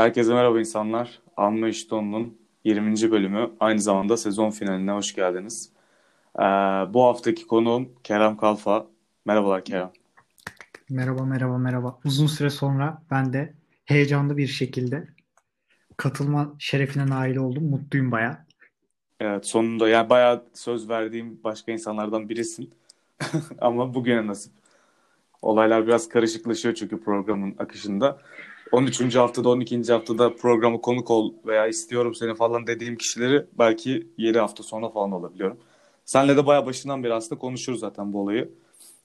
Herkese merhaba insanlar. Anma İşton'un 20. bölümü aynı zamanda sezon finaline hoş geldiniz. Ee, bu haftaki konuğum Kerem Kalfa. Merhabalar Kerem. Merhaba merhaba merhaba. Uzun süre sonra ben de heyecanlı bir şekilde katılma şerefine nail oldum. Mutluyum baya. Evet sonunda yani bayağı söz verdiğim başka insanlardan birisin. Ama bugüne nasip. Olaylar biraz karışıklaşıyor çünkü programın akışında. 13. haftada 12. haftada programı konuk ol veya istiyorum seni falan dediğim kişileri belki 7 hafta sonra falan olabiliyorum. Senle de bayağı başından beri aslında konuşuruz zaten bu olayı.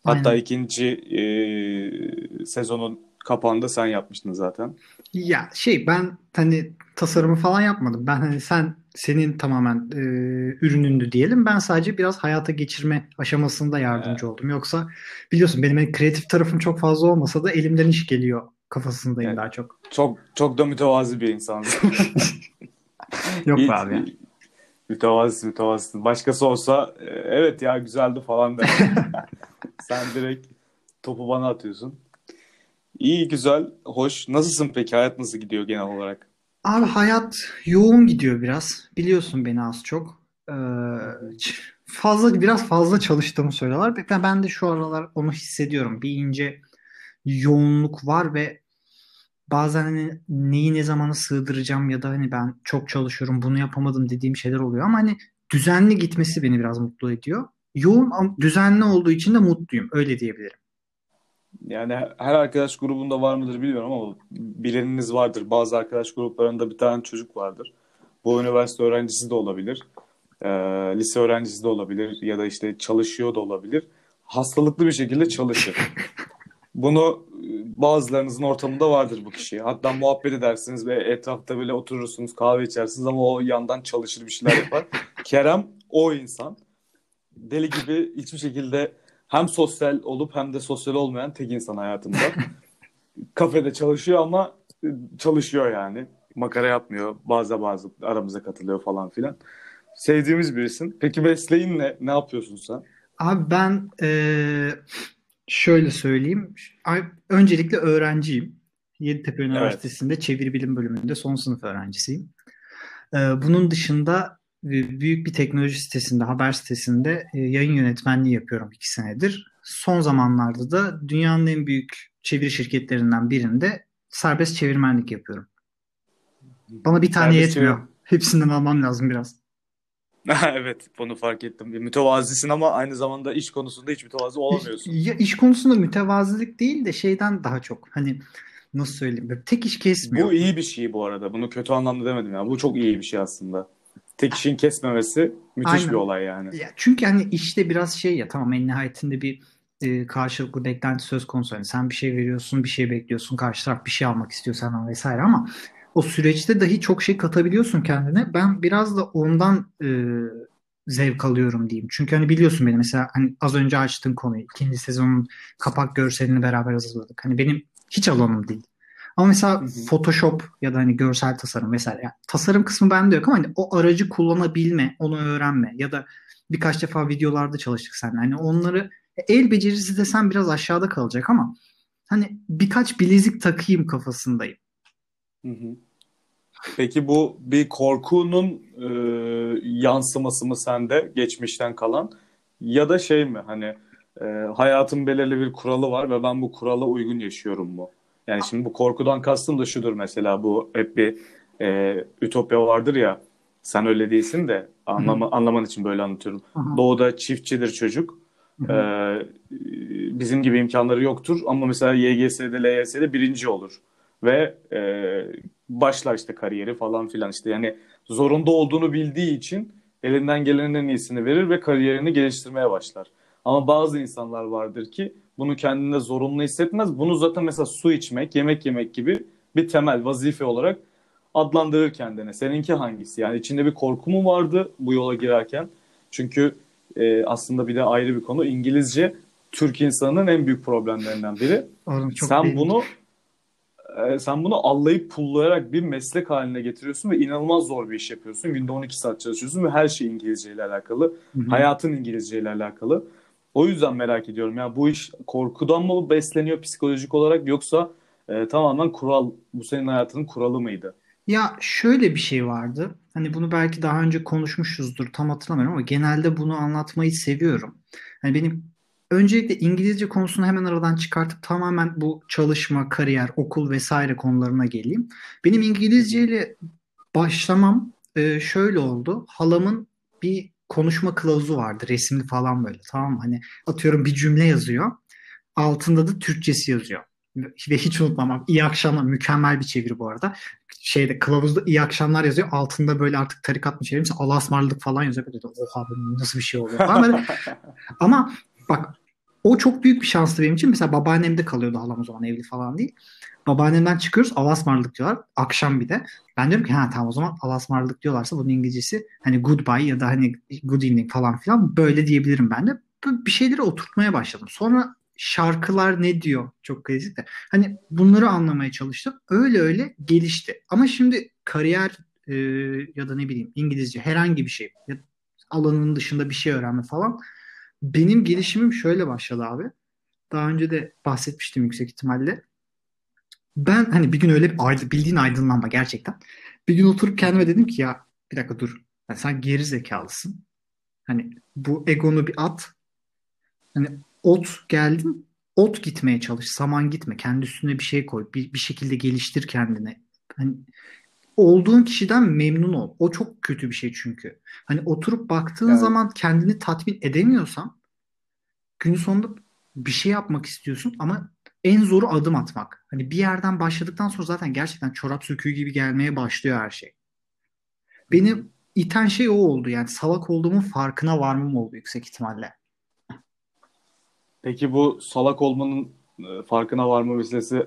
Hatta Aynen. ikinci e, sezonun kapağında sen yapmıştın zaten. Ya şey ben hani tasarımı falan yapmadım. Ben hani sen senin tamamen e, ürünündü diyelim. Ben sadece biraz hayata geçirme aşamasında yardımcı evet. oldum. Yoksa biliyorsun benim hani kreatif tarafım çok fazla olmasa da elimden iş geliyor kafasındayım evet. daha çok. Çok çok da mütevazi bir insan. Yok Hiç, abi. Mütevazisin mütevazisin. Başkası olsa e, evet ya güzeldi falan der. Sen direkt topu bana atıyorsun. İyi, güzel, hoş. Nasılsın peki? Hayat nasıl gidiyor genel olarak? Abi hayat yoğun gidiyor biraz. Biliyorsun beni az çok. Ee, fazla biraz fazla çalıştığımı söylüyorlar. Ben, ben de şu aralar onu hissediyorum. Bir ince yoğunluk var ve bazen hani neyi ne zamana sığdıracağım ya da hani ben çok çalışıyorum bunu yapamadım dediğim şeyler oluyor ama hani düzenli gitmesi beni biraz mutlu ediyor. Yoğun ama düzenli olduğu için de mutluyum öyle diyebilirim. Yani her arkadaş grubunda var mıdır bilmiyorum ama bileniniz vardır. Bazı arkadaş gruplarında bir tane çocuk vardır. Bu üniversite öğrencisi de olabilir. E, lise öğrencisi de olabilir ya da işte çalışıyor da olabilir. Hastalıklı bir şekilde çalışır. Bunu bazılarınızın ortamında vardır bu kişi. Hatta muhabbet edersiniz ve etrafta böyle oturursunuz kahve içersiniz ama o yandan çalışır bir şeyler yapar. Kerem o insan. Deli gibi hiçbir şekilde hem sosyal olup hem de sosyal olmayan tek insan hayatında. Kafede çalışıyor ama e, çalışıyor yani. Makara yapmıyor. Bazı bazı aramıza katılıyor falan filan. Sevdiğimiz birisin. Peki mesleğin ne? Ne yapıyorsun sen? Abi ben ee, şöyle söyleyeyim. Öncelikle öğrenciyim. Yeditepe Üniversitesi'nde evet. Çeviri Bilim bölümünde son sınıf öğrencisiyim. Bunun dışında büyük bir teknoloji sitesinde, haber sitesinde e, yayın yönetmenliği yapıyorum iki senedir. Son zamanlarda da dünyanın en büyük çeviri şirketlerinden birinde serbest çevirmenlik yapıyorum. Bana bir tane serbest yetmiyor. Çevir... Hepsinden almam lazım biraz. evet bunu fark ettim. Mütevazisin ama aynı zamanda iş konusunda hiç mütevazi olamıyorsun. Ya iş konusunda mütevazilik değil de şeyden daha çok. Hani nasıl söyleyeyim? Tek iş kesmiyor. Bu iyi bir şey bu arada. Bunu kötü anlamda demedim ya. Bu çok iyi bir şey aslında tek işin kesmemesi müthiş Aynen. bir olay yani. Ya çünkü hani işte biraz şey ya tamam en nihayetinde bir e, karşılıklı beklenti söz konusu. Yani sen bir şey veriyorsun, bir şey bekliyorsun, karşı taraf bir şey almak istiyor senden vesaire ama o süreçte dahi çok şey katabiliyorsun kendine. Ben biraz da ondan e, zevk alıyorum diyeyim. Çünkü hani biliyorsun beni mesela hani az önce açtığın konuyu ikinci sezonun kapak görselini beraber hazırladık. Hani benim hiç alanım değil. Ama mesela hı hı. Photoshop ya da hani görsel tasarım mesela yani tasarım kısmı bende yok ama hani o aracı kullanabilme, onu öğrenme ya da birkaç defa videolarda çalıştık seninle. Hani onları el becerisi desen biraz aşağıda kalacak ama hani birkaç bilezik takayım kafasındayım. Hı hı. Peki bu bir korkunun e, yansıması mı sende geçmişten kalan ya da şey mi hani e, hayatın belirli bir kuralı var ve ben bu kurala uygun yaşıyorum mu? Yani şimdi bu korkudan kastım da şudur mesela bu hep bir e, ütopya vardır ya sen öyle değilsin de anlama, anlaman için böyle anlatıyorum. Hı-hı. Doğuda çiftçidir çocuk. Ee, bizim gibi imkanları yoktur ama mesela YGS'de, LYS'de birinci olur. Ve e, başlar işte kariyeri falan filan işte yani zorunda olduğunu bildiği için elinden gelenin en iyisini verir ve kariyerini geliştirmeye başlar. Ama bazı insanlar vardır ki bunu kendine zorunlu hissetmez. Bunu zaten mesela su içmek, yemek yemek gibi bir temel vazife olarak adlandırır kendine. Seninki hangisi? Yani içinde bir korku mu vardı bu yola girerken? Çünkü e, aslında bir de ayrı bir konu. İngilizce Türk insanının en büyük problemlerinden biri. Oğlum, çok sen değil. bunu e, sen bunu allayıp pullayarak bir meslek haline getiriyorsun ve inanılmaz zor bir iş yapıyorsun. Günde 12 saat çalışıyorsun ve her şey İngilizce ile alakalı. Hı-hı. Hayatın İngilizce ile alakalı. O yüzden merak ediyorum. Ya bu iş korkudan mı besleniyor psikolojik olarak yoksa e, tamamen kural, bu senin hayatının kuralı mıydı? Ya şöyle bir şey vardı. Hani bunu belki daha önce konuşmuşuzdur tam hatırlamıyorum ama genelde bunu anlatmayı seviyorum. Hani benim öncelikle İngilizce konusunu hemen aradan çıkartıp tamamen bu çalışma, kariyer, okul vesaire konularına geleyim. Benim İngilizceyle başlamam e, şöyle oldu. Halamın bir konuşma kılavuzu vardı resimli falan böyle tamam? Hani atıyorum bir cümle yazıyor. Altında da Türkçesi yazıyor. Ve hiç unutmam. İyi akşamlar. Mükemmel bir çeviri bu arada. Şeyde kılavuzda iyi akşamlar yazıyor. Altında böyle artık tarikat mı çevirmiş? Allah'a ısmarladık falan yazıyor. Böyle Oha nasıl bir şey oluyor falan böyle. Ama bak o çok büyük bir şanstı benim için. Mesela babaannemde kalıyordu halam o zaman evli falan değil. Babaannemden çıkıyoruz Allah'a ısmarladık diyorlar. Akşam bir de. Ben diyorum ki ha tamam o zaman Allah'a ısmarladık diyorlarsa bunun İngilizcesi hani goodbye ya da hani good evening falan filan böyle diyebilirim ben de. Bir şeyleri oturtmaya başladım. Sonra şarkılar ne diyor çok klasik de. Hani bunları anlamaya çalıştım. Öyle öyle gelişti. Ama şimdi kariyer e, ya da ne bileyim İngilizce herhangi bir şey ya alanının dışında bir şey öğrenme falan. Benim gelişimim şöyle başladı abi. Daha önce de bahsetmiştim yüksek ihtimalle. Ben hani bir gün öyle bildiğin aydınlanma gerçekten. Bir gün oturup kendime dedim ki ya bir dakika dur. Yani sen geri zekalısın. Hani bu egonu bir at. Hani ot geldin. Ot gitmeye çalış. Saman gitme. Kendi üstüne bir şey koy. Bir, bir şekilde geliştir kendini. Hani olduğun kişiden memnun ol. O çok kötü bir şey çünkü. Hani oturup baktığın Evet. zaman kendini tatmin edemiyorsan günün sonunda bir şey yapmak istiyorsun ama en zoru adım atmak. Hani bir yerden başladıktan sonra zaten gerçekten çorap söküğü gibi gelmeye başlıyor her şey. Beni iten şey o oldu. Yani salak olduğumun farkına varmam oldu yüksek ihtimalle. Peki bu salak olmanın e, farkına varma meselesi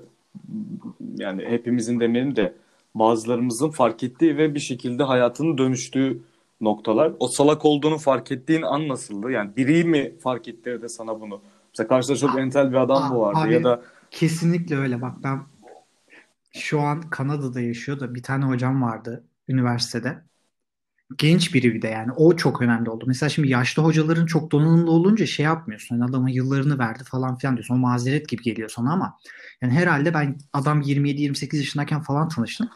yani hepimizin demeyelim de bazılarımızın fark ettiği ve bir şekilde hayatının dönüştüğü noktalar. O salak olduğunu fark ettiğin an nasıldı? Yani biri mi fark ettirdi sana bunu? Mesela karşıda çok entel bir adam mı vardı Abi ya da kesinlikle öyle. Bak ben şu an Kanada'da yaşıyor da bir tane hocam vardı üniversitede. Genç biri bir de yani. O çok önemli oldu. Mesela şimdi yaşlı hocaların çok donanımlı olunca şey yapmıyorsun. Hani adama yıllarını verdi falan filan diyorsun. O mazeret gibi geliyor sana ama yani herhalde ben adam 27-28 yaşındayken falan tanıştım.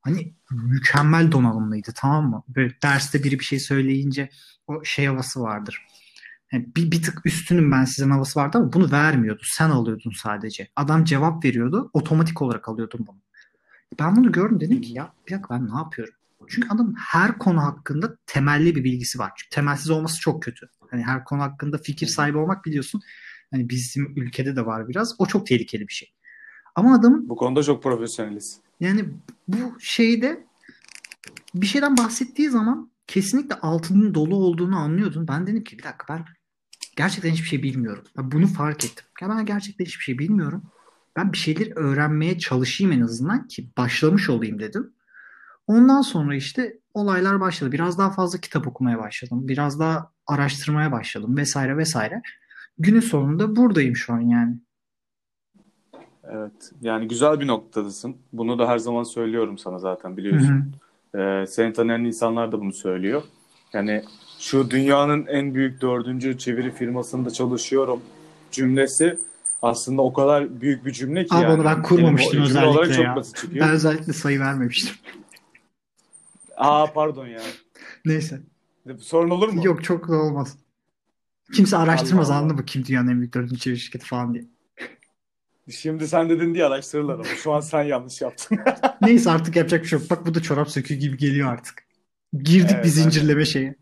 Hani mükemmel donanımlıydı tamam mı? Böyle derste biri bir şey söyleyince o şey havası vardır. Yani bir, bir tık üstünüm ben sizin havası vardı ama bunu vermiyordu. Sen alıyordun sadece. Adam cevap veriyordu. Otomatik olarak alıyordun bunu. Ben bunu gördüm dedim ki ya bir dakika ben ne yapıyorum? Çünkü adamın her konu hakkında temelli bir bilgisi var. Çünkü temelsiz olması çok kötü. Hani her konu hakkında fikir sahibi olmak biliyorsun. Hani bizim ülkede de var biraz. O çok tehlikeli bir şey. Ama adamın bu konuda çok profesyoneliz. yani bu şeyde bir şeyden bahsettiği zaman kesinlikle altının dolu olduğunu anlıyordun. Ben dedim ki bir dakika ben gerçekten hiçbir şey bilmiyorum. Ben bunu fark ettim. Ya ben gerçekten hiçbir şey bilmiyorum. Ben bir şeyler öğrenmeye çalışayım en azından ki başlamış olayım dedim. Ondan sonra işte olaylar başladı. Biraz daha fazla kitap okumaya başladım. Biraz daha araştırmaya başladım vesaire vesaire. Günün sonunda buradayım şu an yani. Evet. Yani güzel bir noktadasın. Bunu da her zaman söylüyorum sana zaten biliyorsun. hı. Ee, seni tanıyan insanlar da bunu söylüyor. Yani şu dünyanın en büyük dördüncü çeviri firmasında çalışıyorum cümlesi aslında o kadar büyük bir cümle ki Abi yani. onu ben kurmamıştım olarak özellikle çok ya. basit çıkıyor. Ben özellikle sayı vermemiştim. Aa pardon ya. Neyse. Sorun olur mu? Yok çok da olmaz. Kimse araştırmaz Allah anladın mı? Kim dünyanın en büyük dördüncü çeviri şirketi falan diye. Şimdi sen dedin diye araştırırlar ama şu an sen yanlış yaptın. Neyse artık yapacak bir şey yok. Bak bu da çorap söküğü gibi geliyor artık. Girdik Evet, bir zincirleme şeye.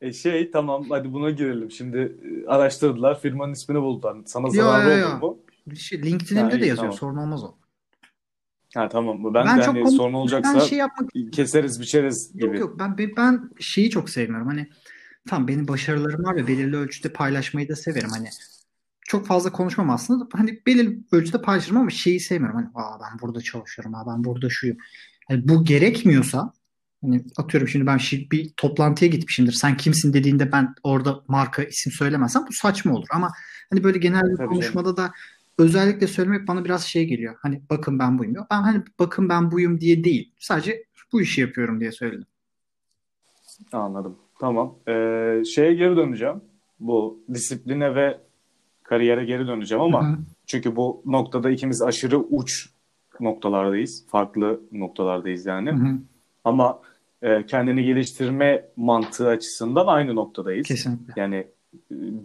E şey tamam hadi buna girelim. Şimdi e, araştırdılar firmanın ismini buldular. Sana Yo, zararı yo, olur mu? Şey, LinkedIn'imde de yazıyor. tamam. Sorun olmaz o. Ha tamam. Ben, Ben de çok hani sorun olacaksa şey yapmak keseriz biçeriz gibi. Yok yok ben ben- şeyi çok sevmiyorum. Hani tamam benim başarılarım var ve belirli ölçüde paylaşmayı da severim. Hani çok fazla konuşmam aslında. Hani belirli ölçüde paylaşırım ama şeyi sevmiyorum. Hani Aa, ben burada çalışıyorum. Aa, ben burada şuyum. Hani bu gerekmiyorsa hani atıyorum şimdi ben şir- bir toplantıya gitmişimdir. Sen kimsin dediğinde ben orada marka isim söylemezsem bu saçma olur. Ama hani böyle genel bir Tabii konuşmada da özellikle söylemek bana biraz şey geliyor. Hani bakın ben buyum. Yok, Ben hani bakın ben buyum diye değil. Sadece bu işi yapıyorum diye söyledim. Anladım. Tamam. Ee, şeye geri döneceğim. Bu disipline ve kariyere geri döneceğim ama Hı hı. Çünkü bu noktada ikimiz aşırı uç noktalardayız. Farklı noktalardayız yani. Hı hı. Ama e, kendini geliştirme mantığı açısından aynı noktadayız. Kesinlikle. Yani e,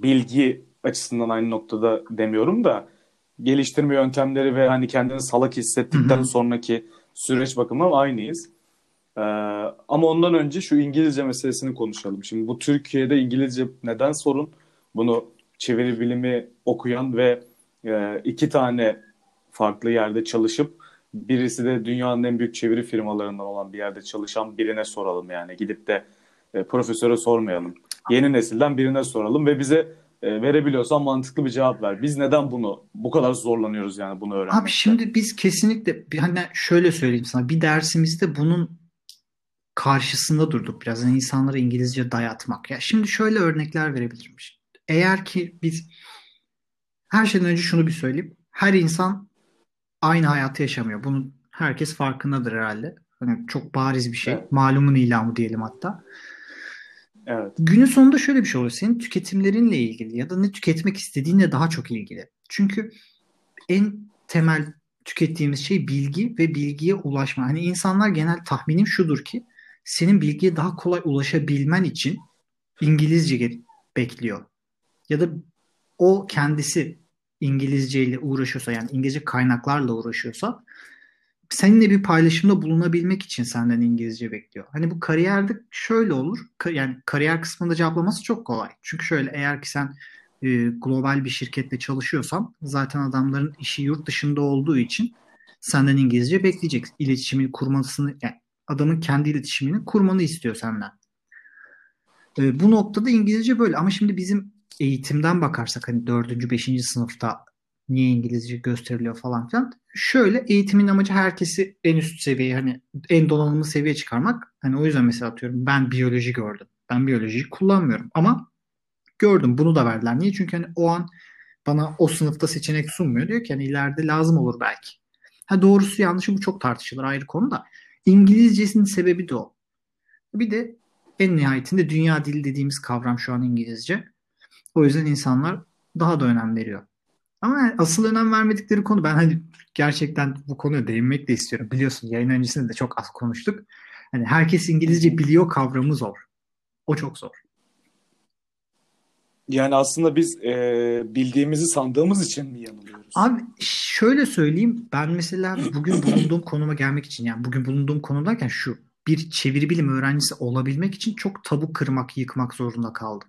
bilgi açısından aynı noktada demiyorum da geliştirme yöntemleri ve hani kendini salak hissettikten Hı hı. sonraki süreç bakımından aynıyız. Ee, ama ondan önce şu İngilizce meselesini konuşalım. Şimdi bu Türkiye'de İngilizce neden sorun? Bunu çeviri bilimi okuyan ve e, iki tane farklı yerde çalışıp birisi de dünyanın en büyük çeviri firmalarından olan bir yerde çalışan birine soralım yani. Gidip de e, profesöre sormayalım. Yeni nesilden birine soralım ve bize e, verebiliyorsan mantıklı bir cevap ver. Biz neden bunu bu kadar zorlanıyoruz yani bunu öğrenmekte? Abi şimdi biz kesinlikle hani şöyle söyleyeyim sana bir dersimizde bunun karşısında durduk biraz. Yani insanlara İngilizce dayatmak. Ya şimdi şöyle örnekler verebilirim. Eğer ki biz her şeyden önce şunu bir söyleyeyim. Her insan aynı hayatı yaşamıyor. Bunun herkes farkındadır herhalde. Hani çok bariz bir şey. Evet. Malumun ilamı diyelim hatta. Evet. Günün sonunda şöyle bir şey oluyor. Senin tüketimlerinle ilgili ya da ne tüketmek istediğinle daha çok ilgili. Çünkü en temel tükettiğimiz şey bilgi ve bilgiye ulaşma. Hani insanlar genel tahminim şudur ki senin bilgiye daha kolay ulaşabilmen için İngilizce bekliyor. Ya da o kendisi İngilizceyle uğraşıyorsa yani İngilizce kaynaklarla uğraşıyorsa seninle bir paylaşımda bulunabilmek için senden İngilizce bekliyor. Hani bu kariyerde şöyle olur. Yani kariyer kısmında cevaplaması çok kolay. Çünkü şöyle eğer ki sen e, global bir şirkette çalışıyorsan zaten adamların işi yurt dışında olduğu için senden İngilizce bekleyecek. İletişimin kurmasını yani adamın kendi iletişimini kurmanı istiyor senden. E, bu noktada İngilizce böyle ama şimdi bizim eğitimden bakarsak hani 4. 5. sınıfta niye İngilizce gösteriliyor falan filan. Şöyle eğitimin amacı herkesi en üst seviyeye hani en donanımlı seviyeye çıkarmak. Hani o yüzden mesela atıyorum ben biyoloji gördüm. Ben biyolojiyi kullanmıyorum ama gördüm bunu da verdiler. Niye? Çünkü hani o an bana o sınıfta seçenek sunmuyor. Diyor ki hani ileride lazım olur belki. Ha doğrusu yanlışı bu çok tartışılır ayrı konu da. İngilizcesinin sebebi de o. Bir de en nihayetinde dünya dili dediğimiz kavram şu an İngilizce. O yüzden insanlar daha da önem veriyor. Ama asıl önem vermedikleri konu ben hani gerçekten bu konuya değinmek de istiyorum. Biliyorsun yayın öncesinde de çok az konuştuk. Hani herkes İngilizce biliyor kavramı zor. O çok zor. Yani aslında biz e, bildiğimizi sandığımız için mi yanılıyoruz? Abi şöyle söyleyeyim ben mesela bugün bulunduğum konuma gelmek için yani bugün bulunduğum konumdayken şu bir çeviri bilim öğrencisi olabilmek için çok tabu kırmak, yıkmak zorunda kaldım.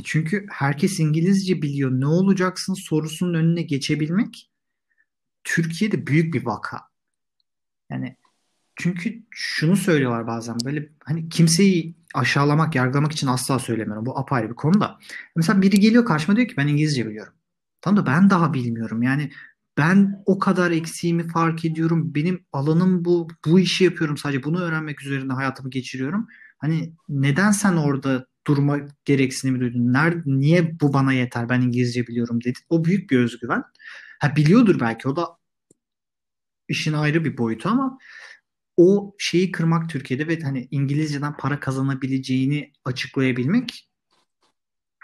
E Çünkü herkes İngilizce biliyor. Ne olacaksın sorusunun önüne geçebilmek Türkiye'de büyük bir vaka. Yani çünkü şunu söylüyorlar bazen böyle hani kimseyi aşağılamak, yargılamak için asla söylemiyorum. Bu apayrı bir konu da. Mesela biri geliyor karşıma diyor ki ben İngilizce biliyorum. Tamam da ben daha bilmiyorum. Yani ben o kadar eksiğimi fark ediyorum. Benim alanım bu. Bu işi yapıyorum sadece. Bunu öğrenmek üzerine hayatımı geçiriyorum. Hani neden sen orada durma gereksinimi duydun? Nerede, niye bu bana yeter? Ben İngilizce biliyorum dedi. O büyük bir özgüven. Ha biliyordur belki. O da işin ayrı bir boyutu ama o şeyi kırmak Türkiye'de ve hani İngilizceden para kazanabileceğini açıklayabilmek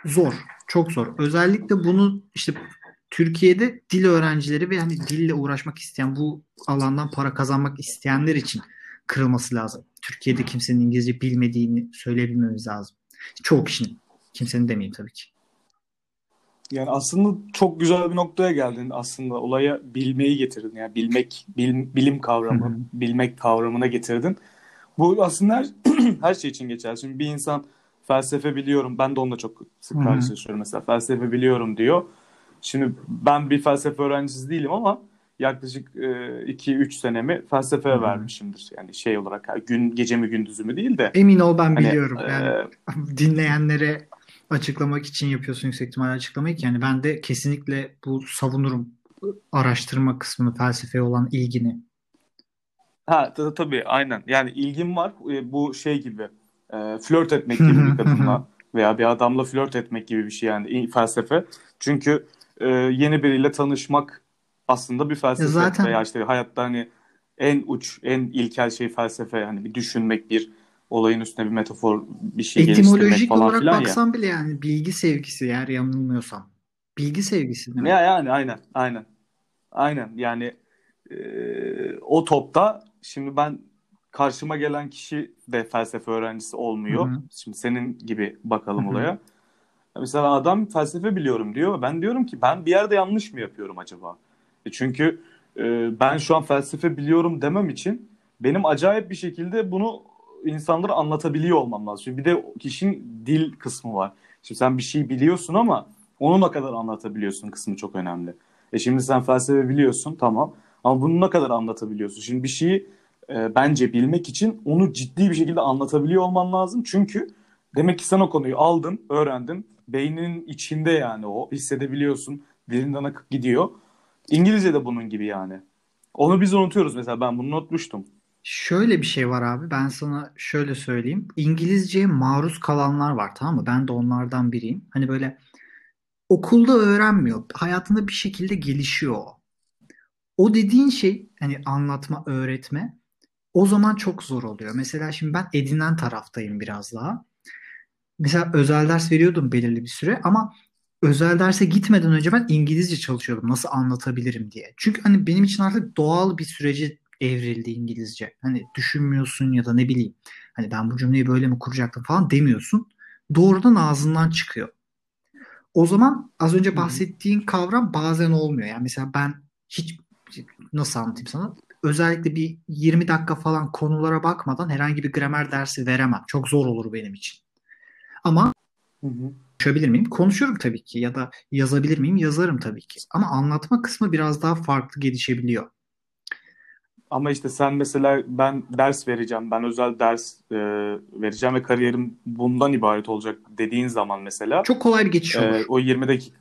zor. Çok zor. Özellikle bunu işte Türkiye'de dil öğrencileri ve hani dille uğraşmak isteyen bu alandan para kazanmak isteyenler için kırılması lazım. Türkiye'de kimsenin İngilizce bilmediğini söyleyebilmemiz lazım. Çoğu kişinin. Kimsenin demeyeyim tabii ki. Yani aslında çok güzel bir noktaya geldin. Aslında olaya bilmeyi getirdin. Yani bilmek, bil- bilim kavramı, bilmek kavramına getirdin. Bu aslında her, her şey için geçer. Şimdi bir insan felsefe biliyorum. Ben de onunla çok sık karşılaşıyorum mesela. Felsefe biliyorum diyor. Şimdi ben bir felsefe öğrencisi değilim ama yaklaşık 2-3 senemi felsefeye hı. vermişimdir. Yani şey olarak gün gece mi gündüzü mü değil de Emin ol ben hani biliyorum. Yani e, dinleyenlere açıklamak için yapıyorsun yüksek ihtimalle açıklamayı ki yani ben de kesinlikle bu savunurum araştırma kısmını felsefeye olan ilgini. Ha ta- tabii aynen. Yani ilgim var. E, Bu şey gibi e, flört etmek gibi bir kadınla veya bir adamla flört etmek gibi bir şey yani felsefe. Çünkü e, yeni biriyle tanışmak aslında bir felsefe zaten- veya işte hayatta hani en uç, en ilkel şey felsefe. Hani bir düşünmek, bir olayın üstüne bir metafor, bir şey geliştirmek Etimolojik falan olarak filan ya. baksan bile yani bilgi sevgisi eğer yanılmıyorsam. Bilgi sevgisi değil mi? Ya yani aynen aynen. Aynen yani e, o topta şimdi ben karşıma gelen kişi de felsefe öğrencisi olmuyor. Hı hı. Şimdi senin gibi bakalım Hı hı. olaya. Mesela adam felsefe biliyorum diyor. Ben diyorum ki ben bir yerde yanlış mı yapıyorum acaba? E çünkü e, ben şu an felsefe biliyorum demem için benim acayip bir şekilde bunu insanlara anlatabiliyor olmam lazım. Bir de kişinin dil kısmı var. Şimdi sen bir şey biliyorsun ama onu ne kadar anlatabiliyorsun kısmı çok önemli. E şimdi sen felsefe biliyorsun tamam ama bunu ne kadar anlatabiliyorsun? Şimdi bir şeyi e, bence bilmek için onu ciddi bir şekilde anlatabiliyor olman lazım. Çünkü demek ki sen o konuyu aldın, öğrendin. Beyninin içinde yani o hissedebiliyorsun. Dilinden akıp gidiyor. İngilizce de bunun gibi yani. Onu biz unutuyoruz mesela ben bunu unutmuştum. Şöyle bir şey var abi. Ben sana şöyle söyleyeyim. İngilizceye maruz kalanlar var tamam mı? Ben de onlardan biriyim. Hani böyle okulda öğrenmiyor. Hayatında bir şekilde gelişiyor o. O dediğin şey hani anlatma, öğretme o zaman çok zor oluyor. Mesela şimdi ben edinen taraftayım biraz daha. Mesela özel ders veriyordum belirli bir süre ama özel derse gitmeden önce ben İngilizce çalışıyordum. Nasıl anlatabilirim diye. Çünkü hani benim için artık doğal bir sürece evrildi İngilizce. Hani düşünmüyorsun ya da ne bileyim. Hani ben bu cümleyi böyle mi kuracaktım falan demiyorsun. Doğrudan ağzından çıkıyor. O zaman az önce bahsettiğin kavram bazen olmuyor. Yani mesela ben hiç nasıl anlatayım sana? Özellikle bir 20 dakika falan konulara bakmadan herhangi bir gramer dersi veremem. Çok zor olur benim için. Ama Hı hı. Konuşabilir miyim? Konuşurum tabii ki. Ya da yazabilir miyim? Yazarım tabii ki. Ama anlatma kısmı biraz daha farklı gelişebiliyor. Ama işte sen mesela ben ders vereceğim, ben özel ders e, vereceğim ve kariyerim bundan ibaret olacak dediğin zaman mesela Çok kolay bir geçiş e, olur. o 20 dakika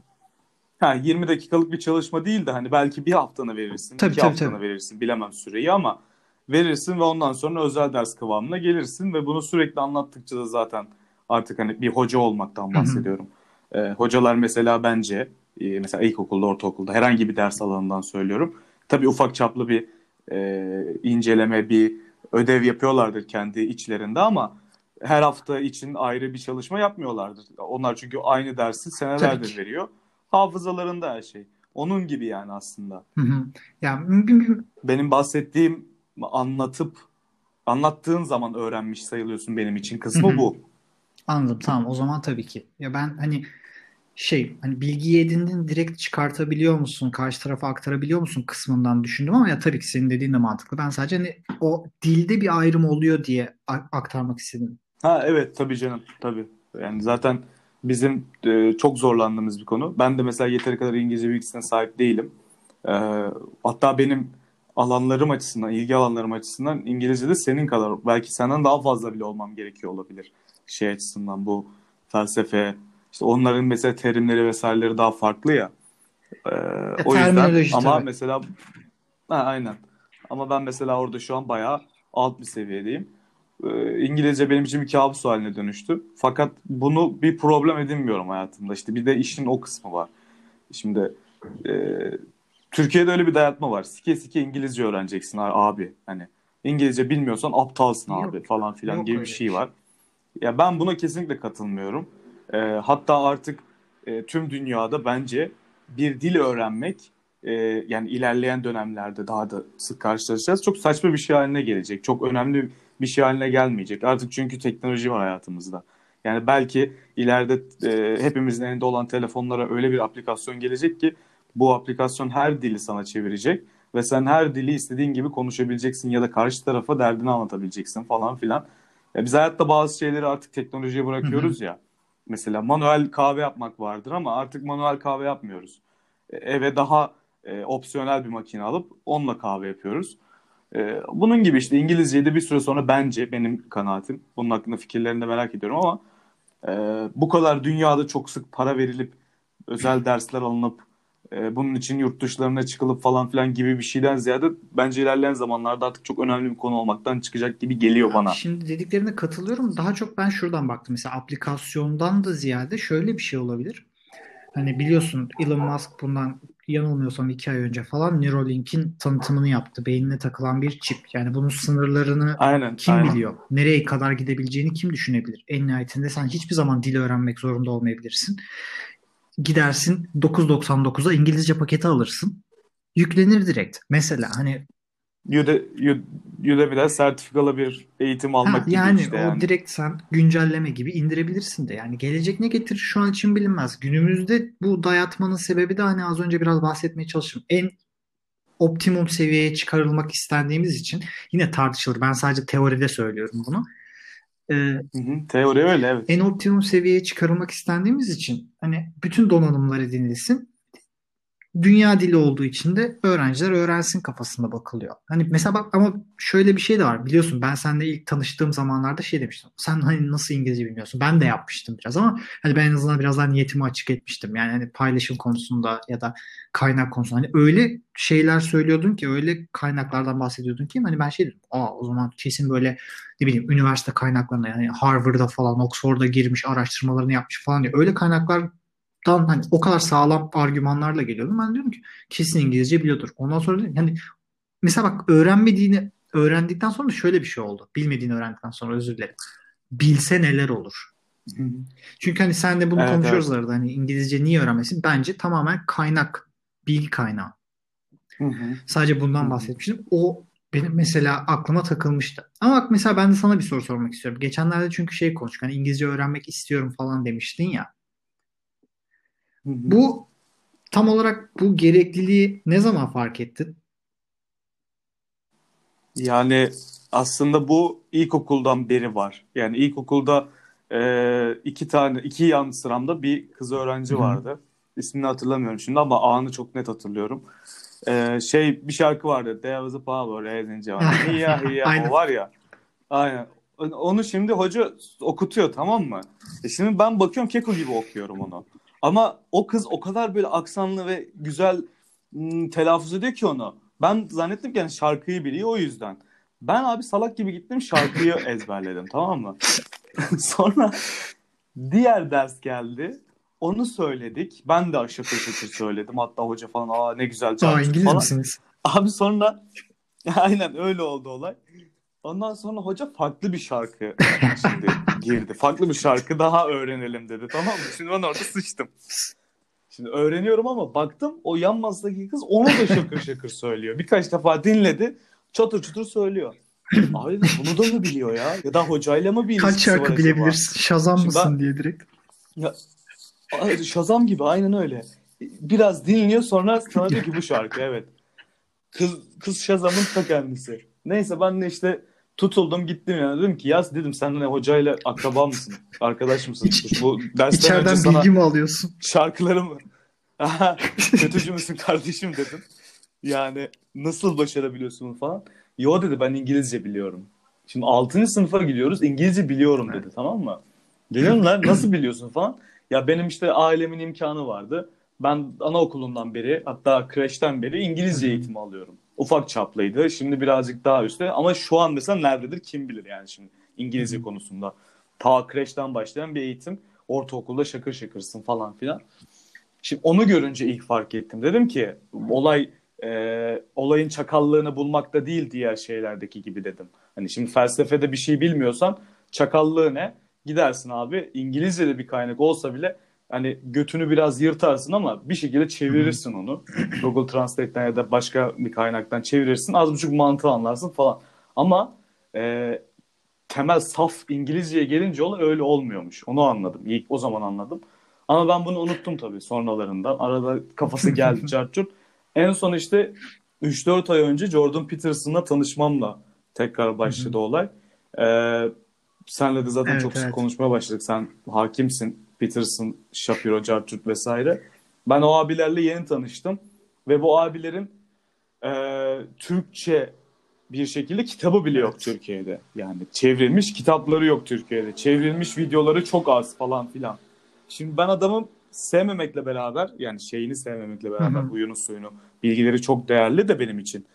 ha, 20 dakikalık bir çalışma değil de hani belki bir haftanı verirsin, Tabii iki tabii haftanı tabii. verirsin bilemem süreyi ama verirsin ve ondan sonra özel ders kıvamına gelirsin ve bunu sürekli anlattıkça da zaten artık hani bir hoca olmaktan Hı hı. bahsediyorum. E, hocalar mesela bence e, mesela ilkokulda, ortaokulda herhangi bir ders alanından söylüyorum. Tabii ufak çaplı bir e, inceleme, bir ödev yapıyorlardır kendi içlerinde ama her hafta için ayrı bir çalışma yapmıyorlardır. Onlar çünkü aynı dersi senelerdir veriyor. Hafızalarında her şey. Onun gibi yani aslında. Hı hı. Ya Benim bahsettiğim anlatıp anlattığın zaman öğrenmiş sayılıyorsun benim için hı kısmı hı. bu. Anladım. Tamam. O zaman tabii ki. Ya ben hani şey hani bilgiyi edindin direkt çıkartabiliyor musun? Karşı tarafa aktarabiliyor musun kısmından düşündüm ama ya tabii ki senin dediğin de mantıklı. Ben sadece hani o dilde bir ayrım oluyor diye aktarmak istedim. Ha evet tabii canım tabii. Yani zaten bizim e, çok zorlandığımız bir konu. Ben de mesela yeteri kadar İngilizce bilgisine sahip değilim. E, hatta benim alanlarım açısından, ilgi alanlarım açısından İngilizce'de senin kadar belki senden daha fazla bile olmam gerekiyor olabilir. Şey açısından bu felsefe, işte onların mesela terimleri vesaireleri daha farklı ya. E, Ya o yüzden ama tabii. mesela ha, aynen. Ama ben mesela orada şu an bayağı alt bir seviyedeyim. Ee, İngilizce benim için bir kabus haline dönüştü. Fakat bunu bir problem edinmiyorum hayatımda. İşte bir de işin o kısmı var. Şimdi e, Türkiye'de öyle bir dayatma var. Sike sike İngilizce öğreneceksin abi. Hani İngilizce bilmiyorsan aptalsın Yok. abi falan filan gibi bir öyle bir şey şey. var. Ya ben buna kesinlikle katılmıyorum. Ee, hatta artık e, tüm dünyada bence bir dil öğrenmek e, yani ilerleyen dönemlerde daha da sık karşılaşacağız. Çok saçma bir şey haline gelecek. Çok önemli bir şey haline gelmeyecek. Artık çünkü teknoloji var hayatımızda. Yani belki ileride e, hepimizin elinde olan telefonlara öyle bir aplikasyon gelecek ki bu aplikasyon her dili sana çevirecek ve sen her dili istediğin gibi konuşabileceksin ya da karşı tarafa derdini anlatabileceksin falan filan. Ya biz hayatta bazı şeyleri artık teknolojiye bırakıyoruz ya. Mesela manuel kahve yapmak vardır ama artık manuel kahve yapmıyoruz. E, Eve daha e, opsiyonel bir makine alıp onunla kahve yapıyoruz. E, bunun gibi işte İngilizceyi de bir süre sonra bence benim kanaatim. Bunun hakkında fikirlerini de merak ediyorum ama e, bu kadar dünyada çok sık para verilip özel dersler alınıp e, bunun için yurt dışlarına çıkılıp falan filan gibi bir şeyden ziyade bence ilerleyen zamanlarda artık çok önemli bir konu olmaktan çıkacak gibi geliyor bana. şimdi dediklerine katılıyorum. Daha çok ben şuradan baktım. Mesela aplikasyondan da ziyade şöyle bir şey olabilir. Hani biliyorsun Elon Musk bundan yanılmıyorsam iki ay önce falan Neuralink'in tanıtımını yaptı. Beynine takılan bir çip. Yani bunun sınırlarını Aynen, kim aynen. biliyor? Nereye kadar gidebileceğini kim düşünebilir? En nihayetinde sen hiçbir zaman dil öğrenmek zorunda olmayabilirsin. Gidersin 9.99'a İngilizce paketi alırsın. Yüklenir direkt. Mesela hani Udemy, Udemy'den sertifikalı bir eğitim almak ha, gibi yani işte o yani. direkt sen güncelleme gibi indirebilirsin de. Yani gelecek ne getirir şu an için bilinmez. Günümüzde bu dayatmanın sebebi de hani az önce biraz bahsetmeye çalıştım. En optimum seviyeye çıkarılmak istendiğimiz için yine tartışılır. Ben sadece teoride söylüyorum bunu. Ee, Hı hı, teori öyle evet. en optimum seviyeye çıkarılmak istendiğimiz için hani bütün donanımlar edinilsin. Dünya dili olduğu için de öğrenciler öğrensin kafasında bakılıyor. Hani mesela bak ama şöyle bir şey de var. Biliyorsun ben seninle ilk tanıştığım zamanlarda şey demiştim. Sen hani nasıl İngilizce bilmiyorsun? Ben de yapmıştım biraz ama hani ben en azından biraz daha niyetimi açık etmiştim. Yani hani paylaşım konusunda ya da kaynak konusunda. Hani öyle şeyler söylüyordun ki öyle kaynaklardan bahsediyordun ki hani ben şey dedim. Aa o zaman kesin böyle ne bileyim üniversite kaynaklarına yani Harvard'a falan Oxford'a girmiş araştırmalarını yapmış falan diye öyle kaynaklar dan hani o kadar sağlam argümanlarla geliyordum. Ben diyorum ki kesin İngilizce biliyordur. Ondan sonra dedim, hani mesela bak öğrenmediğini öğrendikten sonra şöyle bir şey oldu. Bilmediğini öğrendikten sonra özür dilerim. Bilse neler olur. Çünkü hani sen de bunu Evet, konuşuyoruz evet. arada. Hani İngilizce niye öğrenmesin? Bence tamamen kaynak, bilgi kaynağı. Hı hı. Sadece bundan Hı hı. bahsetmiştim. O benim mesela aklıma takılmıştı. Ama bak mesela ben de sana bir soru sormak istiyorum. Geçenlerde çünkü şey konuştuk. Hani İngilizce öğrenmek istiyorum falan demiştin ya. Hı hı. Bu tam olarak bu gerekliliği ne zaman fark ettin? Yani aslında bu ilkokuldan beri var. Yani ilkokulda e, iki tane iki yan sıramda bir kız öğrenci Hı hı. vardı. İsmini hatırlamıyorum şimdi ama anı çok net hatırlıyorum. E, şey bir şarkı vardı. There was a power as in. Hiya hiya Aynen. o var ya. Aynen. Onu şimdi hoca okutuyor tamam mı? E şimdi ben bakıyorum Keko gibi okuyorum onu. Ama o kız o kadar böyle aksanlı ve güzel m, telaffuz ediyor ki onu. Ben zannettim ki yani şarkıyı biliyor o yüzden. Ben abi salak gibi gittim şarkıyı ezberledim tamam mı? Sonra diğer ders geldi. Onu söyledik. Ben de şakır şakır söyledim. Hatta hoca falan aa ne güzel İngiliz falan. misiniz? Abi sonra aynen öyle oldu olay. Ondan sonra hoca farklı bir şarkı şimdi girdi. Farklı bir şarkı daha öğrenelim dedi tamam mı? Şimdi ben orada sıçtım. Şimdi öğreniyorum ama baktım o yan masadaki kız onu da şakır şakır söylüyor. Birkaç defa dinledi. Çatır çutur söylüyor. Abi dedim, bunu da mı biliyor ya? Ya da hocayla mı bir Kaç şarkı bilebilirsin? Şazam Şimdi mısın ben- diye direkt. Ya, Şazam gibi aynen öyle. Biraz dinliyor sonra sana diyor ki bu şarkı evet. Kız, kız Şazam'ın ta kendisi. Neyse ben de işte tutuldum gittim yani dedim ki yaz dedim sen ne hocayla akraba mısın? Arkadaş mısın? Bu dersten önce İçeriden sana bilgi mi alıyorsun? şarkıları mı? Kötücü müsün kardeşim dedim. Yani nasıl başarabiliyorsun bunu falan. Yo dedi ben İngilizce biliyorum. Şimdi 6. sınıfa gidiyoruz İngilizce biliyorum dedi tamam mı? Dedim lan nasıl biliyorsun falan. Ya benim işte ailemin imkanı vardı. Ben anaokulundan beri hatta kreşten beri İngilizce eğitimi alıyorum. Ufak çaplıydı. Şimdi birazcık daha üstte. Ama şu an mesela nerededir kim bilir yani şimdi İngilizce hı. konusunda. Ta kreşten başlayan bir eğitim. Ortaokulda şakır şakırsın falan filan. Şimdi onu görünce ilk fark ettim. Dedim ki olay e, olayın çakallığını bulmakta değil diğer şeylerdeki gibi dedim. Hani şimdi felsefede bir şey bilmiyorsan çakallığı ne? Gidersin abi İngilizce'de bir kaynak olsa bile hani götünü biraz yırtarsın ama bir şekilde çevirirsin onu. Google Translate'ten ya da başka bir kaynaktan çevirirsin. Az buçuk mantığı anlarsın falan. Ama e, temel saf İngilizceye gelince olay öyle olmuyormuş. Onu anladım. İlk o zaman anladım. Ama ben bunu unuttum tabii sonralarında. Arada kafası geldi cart curt. En son işte 3-4 ay önce Jordan Peterson'la tanışmamla tekrar başladı olay. Ee, senle de zaten Evet, çok sık evet. konuşmaya başladık. Sen hakimsin. Peterson, Shapiro, cart curt vesaire. Ben o abilerle yeni tanıştım. Ve bu abilerin e, Türkçe bir şekilde kitabı bile yok Evet. Türkiye'de. Yani çevrilmiş kitapları yok Türkiye'de. Çevrilmiş videoları çok az falan filan. Şimdi ben adamı sevmemekle beraber yani şeyini sevmemekle beraber Hı hı. huyunu suyunu bilgileri çok değerli de benim için.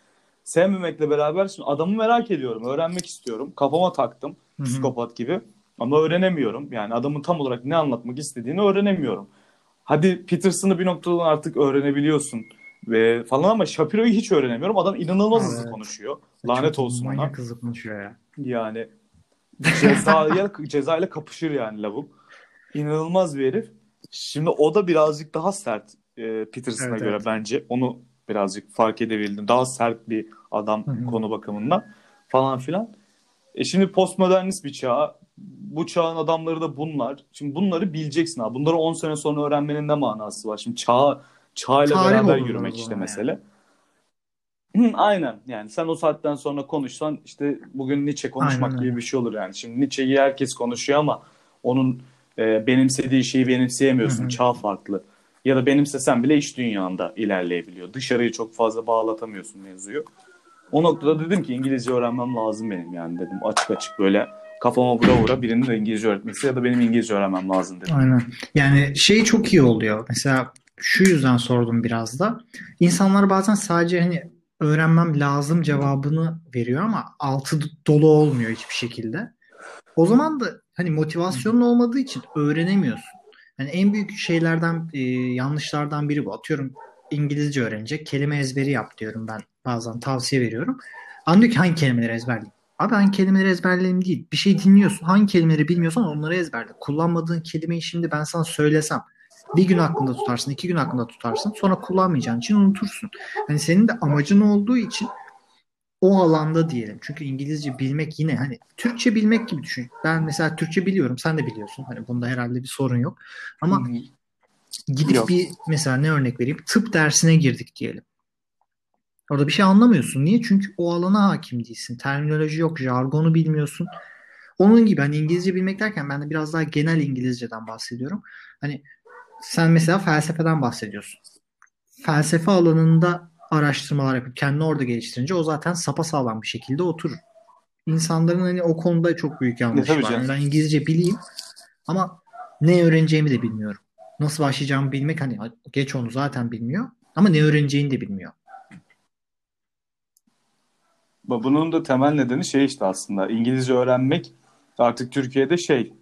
Sevmemekle beraber şimdi adamı merak ediyorum. Öğrenmek istiyorum. Kafama taktım. Hı hı. Psikopat gibi. Ama öğrenemiyorum. Yani adamın tam olarak ne anlatmak istediğini öğrenemiyorum. Hadi Peterson'ı bir noktadan artık öğrenebiliyorsun ve falan ama Shapiro'yu hiç öğrenemiyorum. Adam inanılmaz Abi hızlı evet. konuşuyor. Lanet Çok olsun ona. Manyak hızlı konuşuyor ya. Yani cezaya, cezayla kapışır yani lavuk. İnanılmaz bir herif. Şimdi o da birazcık daha sert e, Peterson'a Evet, göre evet. bence. Onu birazcık fark edebildim. Daha sert bir adam Hı hı. konu bakımından falan filan. E şimdi postmodernist bir çağ. Bu çağın adamları da bunlar. Şimdi bunları bileceksin abi. Bunları 10 sene sonra öğrenmenin ne manası var? Şimdi çağ çağla Tarih beraber yürümek işte yani. mesele. Aynen yani sen o saatten sonra konuşsan işte bugün Nietzsche konuşmak Aynen gibi bir şey olur yani. Şimdi Nietzsche'yi herkes konuşuyor ama onun e, benimsediği şeyi benimseyemiyorsun. Hı hı. Çağ farklı. Ya da benimsesen bile iç dünyanda ilerleyebiliyor. Dışarıyı çok fazla bağlatamıyorsun mevzuyu. O noktada dedim ki İngilizce öğrenmem lazım benim yani dedim açık açık böyle kafama vura vura birinin de İngilizce öğretmesi ya da benim İngilizce öğrenmem lazım dedim. Aynen. Yani şey çok iyi oluyor. Mesela şu yüzden sordum biraz da. İnsanlar bazen sadece hani öğrenmem lazım cevabını veriyor ama altı dolu olmuyor hiçbir şekilde. O zaman da hani motivasyonun olmadığı için öğrenemiyorsun. Yani en büyük şeylerden, e, yanlışlardan biri bu. Atıyorum İngilizce öğrenecek, kelime ezberi yap diyorum ben. Bazen tavsiye veriyorum. Diyor ki hangi kelimeleri ezberleyeyim? Abi hangi kelimeleri ezberleyeyim değil. Bir şey dinliyorsun. Hangi kelimeleri bilmiyorsan onları ezberle. Kullanmadığın kelimeyi şimdi ben sana söylesem bir gün aklında tutarsın, iki gün aklında tutarsın. Sonra kullanmayacağın için unutursun. Hani senin de amacın olduğu için o alanda diyelim. Çünkü İngilizce bilmek yine hani Türkçe bilmek gibi düşün. Ben mesela Türkçe biliyorum. Sen de biliyorsun. Hani bunda herhalde bir sorun yok. Ama gidip Yok. bir mesela ne örnek vereyim? Tıp dersine girdik diyelim. Orada bir şey anlamıyorsun. Niye? Çünkü o alana hakim değilsin. Terminoloji yok, jargonu bilmiyorsun. Onun gibi hani İngilizce bilmek derken ben de biraz daha genel İngilizceden bahsediyorum. Hani sen mesela felsefeden bahsediyorsun. Felsefe alanında araştırmalar yapıp kendini orada geliştirince o zaten sapasağlam bir şekilde oturur. İnsanların hani o konuda çok büyük yanlış tabii var. Yani ben İngilizce bileyim ama ne öğreneceğimi de bilmiyorum. Nasıl başlayacağımı bilmek hani geç onu zaten bilmiyor ama ne öğreneceğini de bilmiyor. Bunun da temel nedeni şey işte aslında İngilizce öğrenmek artık Türkiye'de şey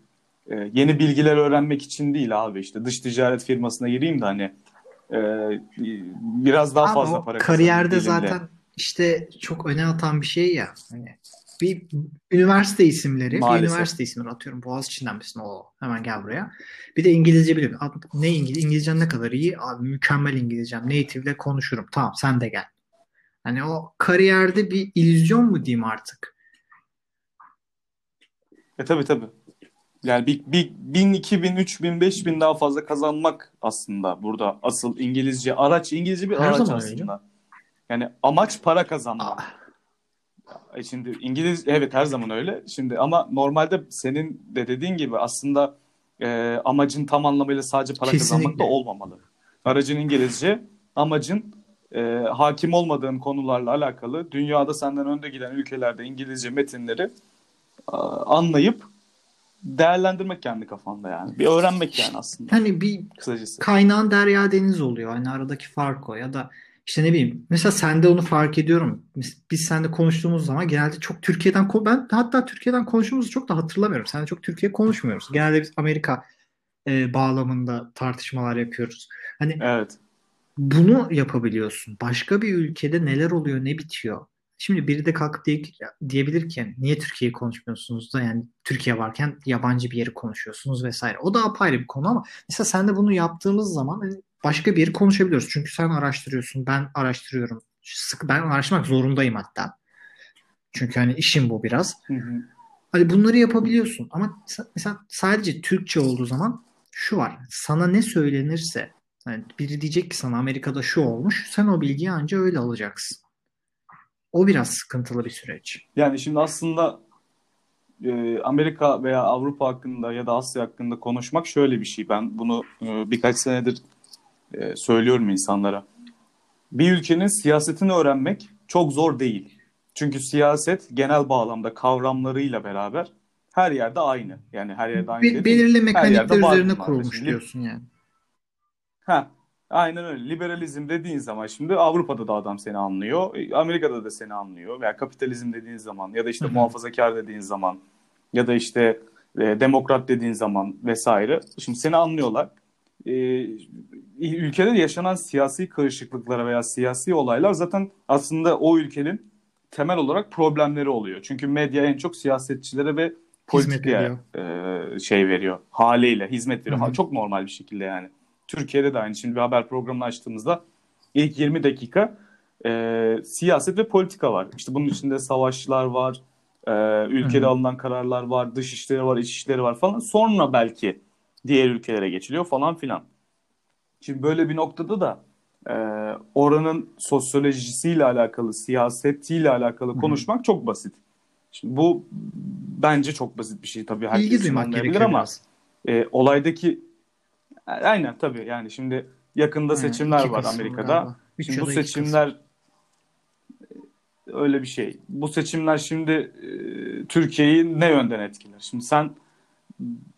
e, yeni bilgiler öğrenmek için değil abi işte dış ticaret firmasına gireyim de hani e, biraz daha Ama fazla para kariyerde zaten işte çok öne atan bir şey ya. Hani bir üniversite isimleri, Maalesef. bir üniversite isimleri atıyorum. Boğaziçi'nden misin? O hemen gel buraya. Bir de İngilizce biliyorum. Abi, ne İngiliz? İngilizcen ne kadar iyi? Abi mükemmel İngilizcem. Native'le konuşurum. Tamam sen de gel. Hani o kariyerde bir illüzyon mu diyeyim artık? E tabii tabii. Yani bir, bir bin, iki bin, üç bin, beş bin daha fazla kazanmak aslında burada asıl İngilizce araç İngilizce bir Her araç zaman öyle. aslında. Yani amaç para kazanmak. E Şimdi İngiliz evet her zaman öyle. Şimdi ama normalde senin de dediğin gibi aslında e, amacın tam anlamıyla sadece para kazanmak Kesinlikle. da olmamalı. Aracın İngilizce, amacın e, hakim olmadığın konularla alakalı dünyada senden önde giden ülkelerde İngilizce metinleri a, anlayıp değerlendirmek kendi kafanda yani. Bir öğrenmek yani aslında Hani bir kısacası. kaynağın derya deniz oluyor. Hani aradaki fark o ya da işte ne bileyim mesela sende onu fark ediyorum. Biz, biz seninle konuştuğumuz zaman genelde çok Türkiye'den ben hatta Türkiye'den konuştuğumuzu çok da hatırlamıyorum. Seninle çok Türkiye konuşmuyoruz. Genelde biz Amerika e, bağlamında tartışmalar yapıyoruz. Hani Evet. Bunu yapabiliyorsun. Başka bir ülkede neler oluyor, ne bitiyor? Şimdi biri de kalkıp diye, diyebilir ki niye Türkiye'yi konuşmuyorsunuz da yani Türkiye varken yabancı bir yeri konuşuyorsunuz vesaire. O da apayrı bir konu ama mesela sen de bunu yaptığımız zaman hani başka bir yeri konuşabiliyoruz. Çünkü sen araştırıyorsun, ben araştırıyorum. Sık ben araştırmak zorundayım hatta. Çünkü hani işim bu biraz. Hı hı. Hani bunları yapabiliyorsun ama mesela sadece Türkçe olduğu zaman şu var. Sana ne söylenirse yani biri diyecek ki sana Amerika'da şu olmuş. Sen o bilgiyi anca öyle alacaksın. O biraz sıkıntılı bir süreç. Yani şimdi aslında e, Amerika veya Avrupa hakkında ya da Asya hakkında konuşmak şöyle bir şey. Ben bunu e, birkaç senedir e, söylüyorum insanlara. Bir ülkenin siyasetini öğrenmek çok zor değil. Çünkü siyaset genel bağlamda kavramlarıyla beraber her yerde aynı. Yani her yerde aynı Be- dediğim, belirli mekanikler üzerine kurulmuş diyorsun yani. Ha, aynen öyle. Liberalizm dediğin zaman şimdi Avrupa'da da adam seni anlıyor, e, Amerika'da da seni anlıyor veya kapitalizm dediğin zaman ya da işte Hı hı. muhafazakar dediğin zaman ya da işte e, demokrat dediğin zaman vesaire. Şimdi seni anlıyorlar. E, ülkede yaşanan siyasi karışıklıklara veya siyasi olaylar zaten aslında o ülkenin temel olarak problemleri oluyor. Çünkü medya en çok siyasetçilere ve politikaya e, şey veriyor. Haliyle hizmet veriyor. Hı hı. Çok normal bir şekilde yani. Türkiye'de de aynı. Şimdi bir haber programını açtığımızda ilk 20 dakika e, siyaset ve politika var. İşte bunun içinde savaşlar var, e, ülkede Hı-hı. alınan kararlar var, dış işleri var, iç işleri var falan. Sonra belki diğer ülkelere geçiliyor falan filan. Şimdi böyle bir noktada da e, oranın sosyolojisiyle alakalı, siyasetiyle alakalı Hı-hı. konuşmak çok basit. Şimdi bu bence çok basit bir şey tabii herkes gerekiyor ama e, olaydaki aynen tabii yani şimdi yakında Aynen, seçimler var Amerika'da. Şimdi bu seçimler öyle bir şey. Bu seçimler şimdi e, Türkiye'yi ne yönden etkiler? Şimdi sen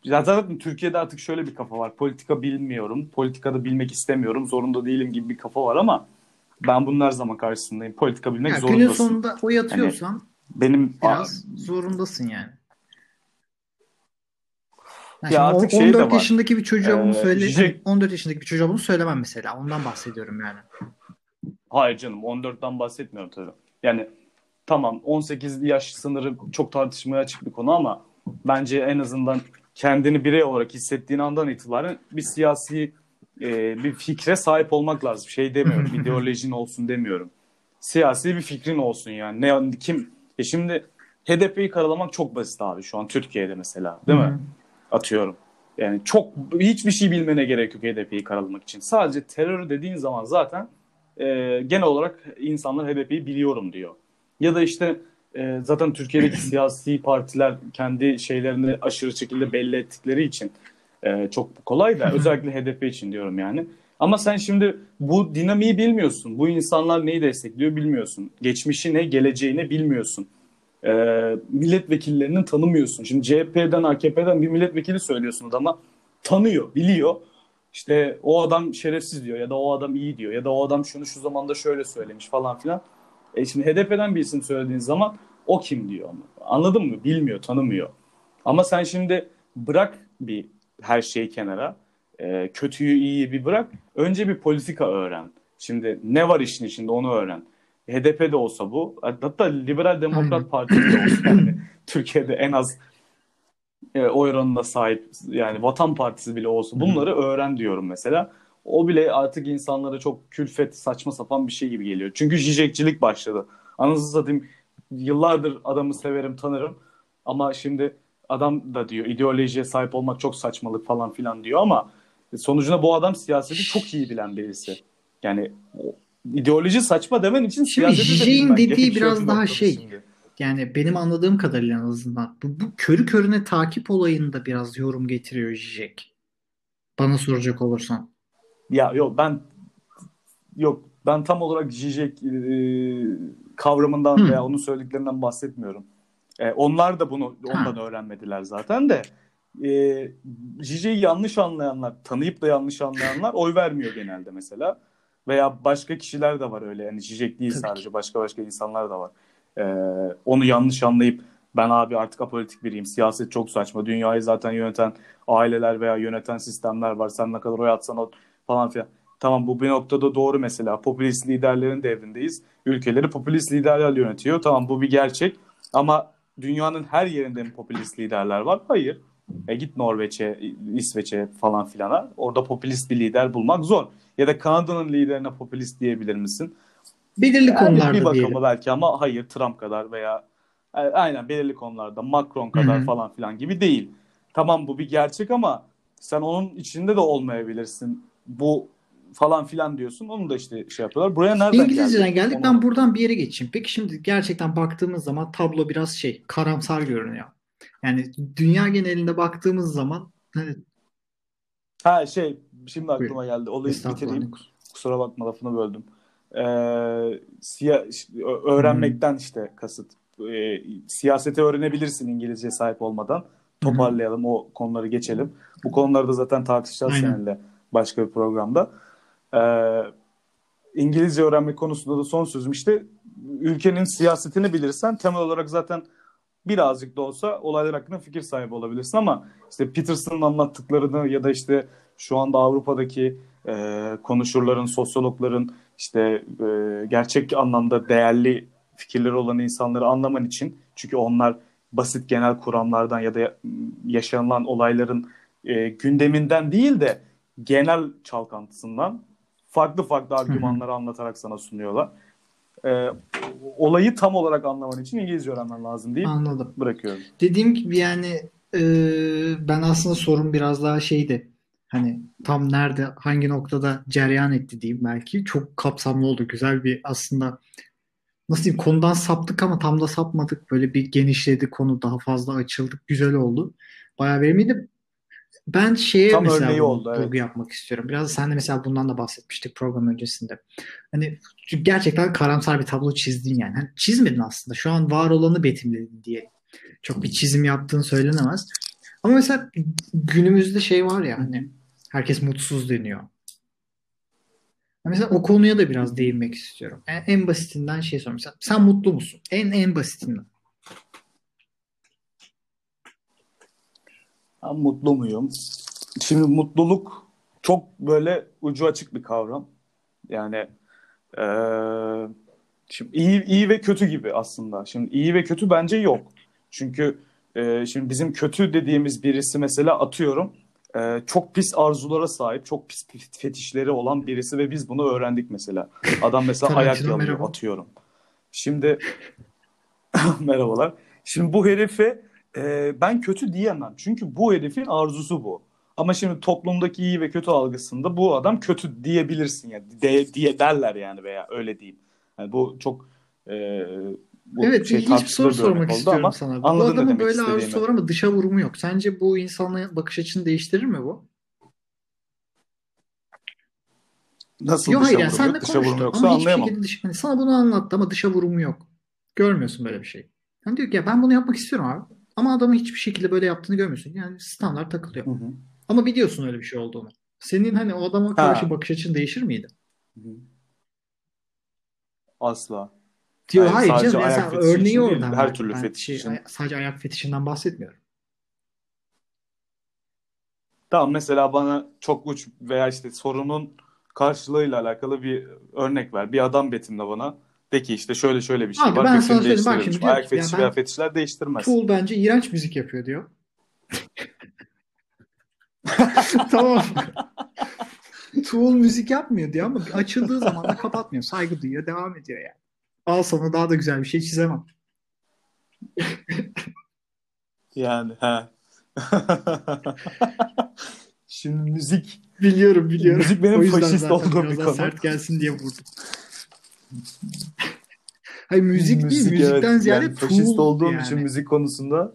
zaten Türkiye'de artık şöyle bir kafa var. Politika bilmiyorum, politikada bilmek istemiyorum, zorunda değilim gibi bir kafa var ama ben bunun her zaman karşısındayım. Politika bilmek yani zorundasın. Günün sonunda oy atıyorsan yani benim biraz zorundasın yani. Yani ya artık 14 şey yaşındaki bir çocuğa bunu ee, söyle şey... 14 yaşındaki bir çocuğa bunu söylemem mesela. Ondan bahsediyorum yani. Hayır canım 14'ten bahsetmiyorum tabii. Yani tamam 18 yaş sınırı çok tartışmaya açık bir konu ama bence en azından kendini birey olarak hissettiğin andan itibaren bir siyasi e, bir fikre sahip olmak lazım. Şey demiyorum, ideolojin olsun demiyorum. Siyasi bir fikrin olsun yani. Ne kim e şimdi HDP'yi karalamak çok basit abi şu an Türkiye'de mesela, değil mi? Atıyorum. Yani çok hiçbir şey bilmene gerek yok HDP'yi karalamak için. Sadece terör dediğin zaman zaten e, genel olarak insanlar HDP'yi biliyorum diyor. Ya da işte e, zaten Türkiye'deki siyasi partiler kendi şeylerini aşırı şekilde belli ettikleri için e, çok kolay da özellikle HDP için diyorum yani. Ama sen şimdi bu dinamiği bilmiyorsun. Bu insanlar neyi destekliyor bilmiyorsun. Geçmişi ne, geleceği ne bilmiyorsun. E, milletvekillerinin tanımıyorsun. Şimdi CHP'den, AKP'den bir milletvekili söylüyorsun ama tanıyor, biliyor. İşte o adam şerefsiz diyor ya da o adam iyi diyor ya da o adam şunu şu zamanda şöyle söylemiş falan filan. E şimdi HDP'den bir isim söylediğin zaman o kim diyor ama. Anladın mı? Bilmiyor, tanımıyor. Ama sen şimdi bırak bir her şeyi kenara. E, kötüyü iyiyi bir bırak. Önce bir politika öğren. Şimdi ne var işin içinde onu öğren. HDP de olsa bu. Hatta Liberal Demokrat Parti de olsa yani. Türkiye'de en az e, oy oranına sahip yani Vatan Partisi bile olsa bunları öğren diyorum mesela. O bile artık insanlara çok külfet, saçma sapan bir şey gibi geliyor. Çünkü jijekçilik başladı. Anasını satayım yıllardır adamı severim, tanırım. Ama şimdi adam da diyor ideolojiye sahip olmak çok saçmalık falan filan diyor ama sonucunda bu adam siyaseti çok iyi bilen birisi. Yani ideoloji saçma demen için Şimdi de dediği biraz daha şey. Şimdi. Yani benim anladığım kadarıyla en azından bu, bu körü körüne takip olayında biraz yorum getiriyor Zizek. Bana soracak olursan. Ya yok ben yok ben tam olarak Zizek e, kavramından hmm. veya onun söylediklerinden bahsetmiyorum. E, onlar da bunu ondan ha. öğrenmediler zaten de. E, yanlış anlayanlar, tanıyıp da yanlış anlayanlar oy vermiyor genelde mesela. Veya başka kişiler de var öyle. Yani Zizek değil Tabii sadece ki. başka başka insanlar da var. E, onu yanlış anlayıp ben abi artık apolitik biriyim. Siyaset çok saçma. Dünyayı zaten yöneten aileler veya yöneten sistemler var. Sen ne kadar oy atsan o falan filan. Tamam bu bir noktada doğru mesela. Popülist liderlerin devrindeyiz. Ülkeleri popülist liderler yönetiyor. Tamam bu bir gerçek. Ama dünyanın her yerinde mi popülist liderler var? Hayır. E git Norveç'e, İsveç'e falan filana. Orada popülist bir lider bulmak zor. Ya da Kanada'nın liderine popülist diyebilir misin? Belirli yani konularda bir bakıma belki ama hayır Trump kadar veya e, aynen belirli konularda Macron kadar Hı-hı. falan filan gibi değil. Tamam bu bir gerçek ama sen onun içinde de olmayabilirsin. Bu falan filan diyorsun. Onu da işte şey yapıyorlar. Buraya nereden İngilizceden geldik. Onu... Ben buradan bir yere geçeyim. Peki şimdi gerçekten baktığımız zaman tablo biraz şey karamsar görünüyor. Yani dünya genelinde baktığımız zaman hani... Ha şey şimdi aklıma geldi. Olayı bitireyim. Kusura bakma lafını böldüm. Ee, siya, öğrenmekten hmm. işte kasıt. Ee, siyaseti öğrenebilirsin İngilizce sahip olmadan. Toparlayalım hmm. o konuları geçelim. Bu konuları da zaten tartışacağız Aynen. seninle başka bir programda. Ee, İngilizce öğrenme konusunda da son sözüm işte ülkenin siyasetini bilirsen temel olarak zaten birazcık da olsa olaylar hakkında fikir sahibi olabilirsin ama işte Peterson'ın anlattıklarını ya da işte şu anda Avrupa'daki e, konuşurların, sosyologların işte e, gerçek anlamda değerli fikirleri olan insanları anlaman için çünkü onlar basit genel kuramlardan ya da yaşanılan olayların e, gündeminden değil de genel çalkantısından farklı farklı argümanları anlatarak sana sunuyorlar. E, olayı tam olarak anlaman için İngilizce öğrenmen lazım değil. Anladım. Bırakıyorum. Dediğim gibi yani e, ben aslında sorun biraz daha şeydi. Hani tam nerede, hangi noktada cereyan etti diyeyim belki. Çok kapsamlı oldu. Güzel bir aslında nasıl diyeyim konudan saptık ama tam da sapmadık. Böyle bir genişledi konu daha fazla açıldık. Güzel oldu. Bayağı verimliydi. Ben şeye Tam mesela örneği oldu, evet. vurgu yapmak istiyorum. Biraz sen de mesela bundan da bahsetmiştik program öncesinde. Hani gerçekten karamsar bir tablo çizdin yani. Hani çizmedin aslında. Şu an var olanı betimledin diye. Çok bir çizim yaptığın söylenemez. Ama mesela günümüzde şey var ya hani herkes mutsuz deniyor. Mesela o konuya da biraz değinmek istiyorum. En, en basitinden şey sorayım. Mesela sen mutlu musun? En en basitinden. Ben mutlu muyum? Şimdi mutluluk çok böyle ucu açık bir kavram. Yani eee, şimdi iyi iyi ve kötü gibi aslında. Şimdi iyi ve kötü bence yok. Çünkü eee, şimdi bizim kötü dediğimiz birisi mesela atıyorum eee, çok pis arzulara sahip, çok pis fetişleri olan birisi ve biz bunu öğrendik mesela. Adam mesela ayak yalıyor atıyorum. Şimdi merhabalar. Şimdi bu herife e, ben kötü diyemem. Çünkü bu herifin arzusu bu. Ama şimdi toplumdaki iyi ve kötü algısında bu adam kötü diyebilirsin yani de, diye derler yani veya öyle diyeyim. Yani bu çok e, bu Evet, şey ilginç bir soru bir sormak istiyorum ama sana. Bu adamın böyle arzusu var ama dışa vurumu yok. Sence bu insanın bakış açısını değiştirir mi bu? Nasıl Yok dışa hayır yani vurum senle? Dışa vurum konuştu yoksa ama anlayamam. şekilde dış, hani sana bunu anlattı ama dışa vurumu yok. Görmüyorsun böyle bir şey. Hani diyor ki ya ben bunu yapmak istiyorum abi. Ama adamın hiçbir şekilde böyle yaptığını görmüyorsun. Yani standart takılıyor. Hı hı. Ama biliyorsun öyle bir şey olduğunu. Senin hani o adama karşı Ha. bakış açın değişir miydi? Hı hı. Asla. Diyor Yani hayır canım ya ayak fetişi örneği oradan her türlü Ben fetiş şey, için. ay- sadece ayak fetişinden bahsetmiyorum. Tamam mesela bana çok uç veya işte sorunun karşılığıyla alakalı bir örnek ver. Bir adam betimle bana. De ki işte şöyle şöyle bir şey Abi var ben sana söyleyeyim. Bak şimdi ayak fetişi ben veya fetişler değiştirmez. Tool bence iğrenç müzik yapıyor diyor. Tamam. Tool müzik yapmıyor diyor ama açıldığı zaman da kapatmıyor. Saygı duyuyor, devam ediyor yani. Al sana daha da güzel bir şey çizemem. Yani he. Şimdi müzik Biliyorum biliyorum. Müzik benim faşist olduğum bir konu. sert gelsin diye vurdum. Hayır müzik, değil, Müzik, müzikten evet. ziyade Yani faşist Tool olduğum yani. için müzik konusunda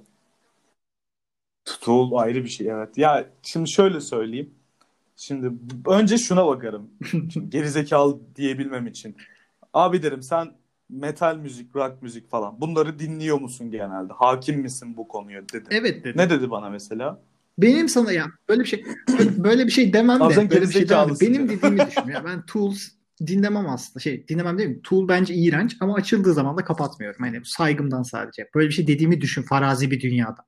Tool ayrı bir şey evet. Ya şimdi şöyle söyleyeyim. Şimdi önce şuna bakarım. Gerizekalı diyebilmem için. Abi derim sen metal müzik, rock müzik falan bunları dinliyor musun genelde? Hakim misin bu konuya dedim. Evet dedi. Ne dedi bana mesela? Benim sana ya böyle bir şey böyle bir şey demem de böyle bir şey demem benim dediğimi düşün. Ya ben Tools dinlemem aslında. Şey dinlemem değil mi? Tool bence iğrenç ama açıldığı zaman da kapatmıyorum. Hani saygımdan sadece. Böyle bir şey dediğimi düşün farazi bir dünyada.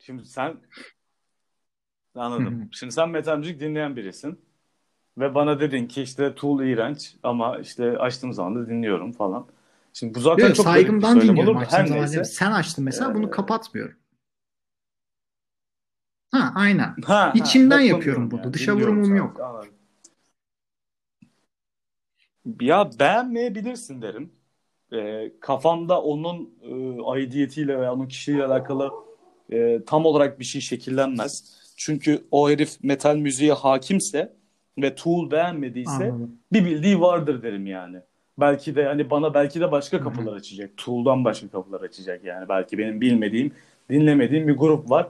Şimdi sen anladım. Şimdi sen metal müzik dinleyen birisin. Ve bana dedin ki işte Tool iğrenç ama işte açtığım zaman da dinliyorum falan. Şimdi bu zaten Yok, çok saygımdan dinliyorum açtığım Her zaman. neyse. Sen açtın mesela bunu Ee, kapatmıyorum. Ha aynen. Ha, ha, İçimden boklanıyorum yapıyorum bunu. yani. Dışa vurumum yok. Anladım. Ya beğenmeyebilirsin derim. Ee, kafanda onun e, aidiyetiyle veya onun kişiliğiyle alakalı e, tam olarak bir şey şekillenmez. Çünkü o herif metal müziğe hakimse ve Tool beğenmediyse Anladım. bir bildiği vardır derim yani. Belki de hani bana belki de başka kapılar açacak. Tool'dan başka kapılar açacak yani. Belki benim bilmediğim, dinlemediğim bir grup var.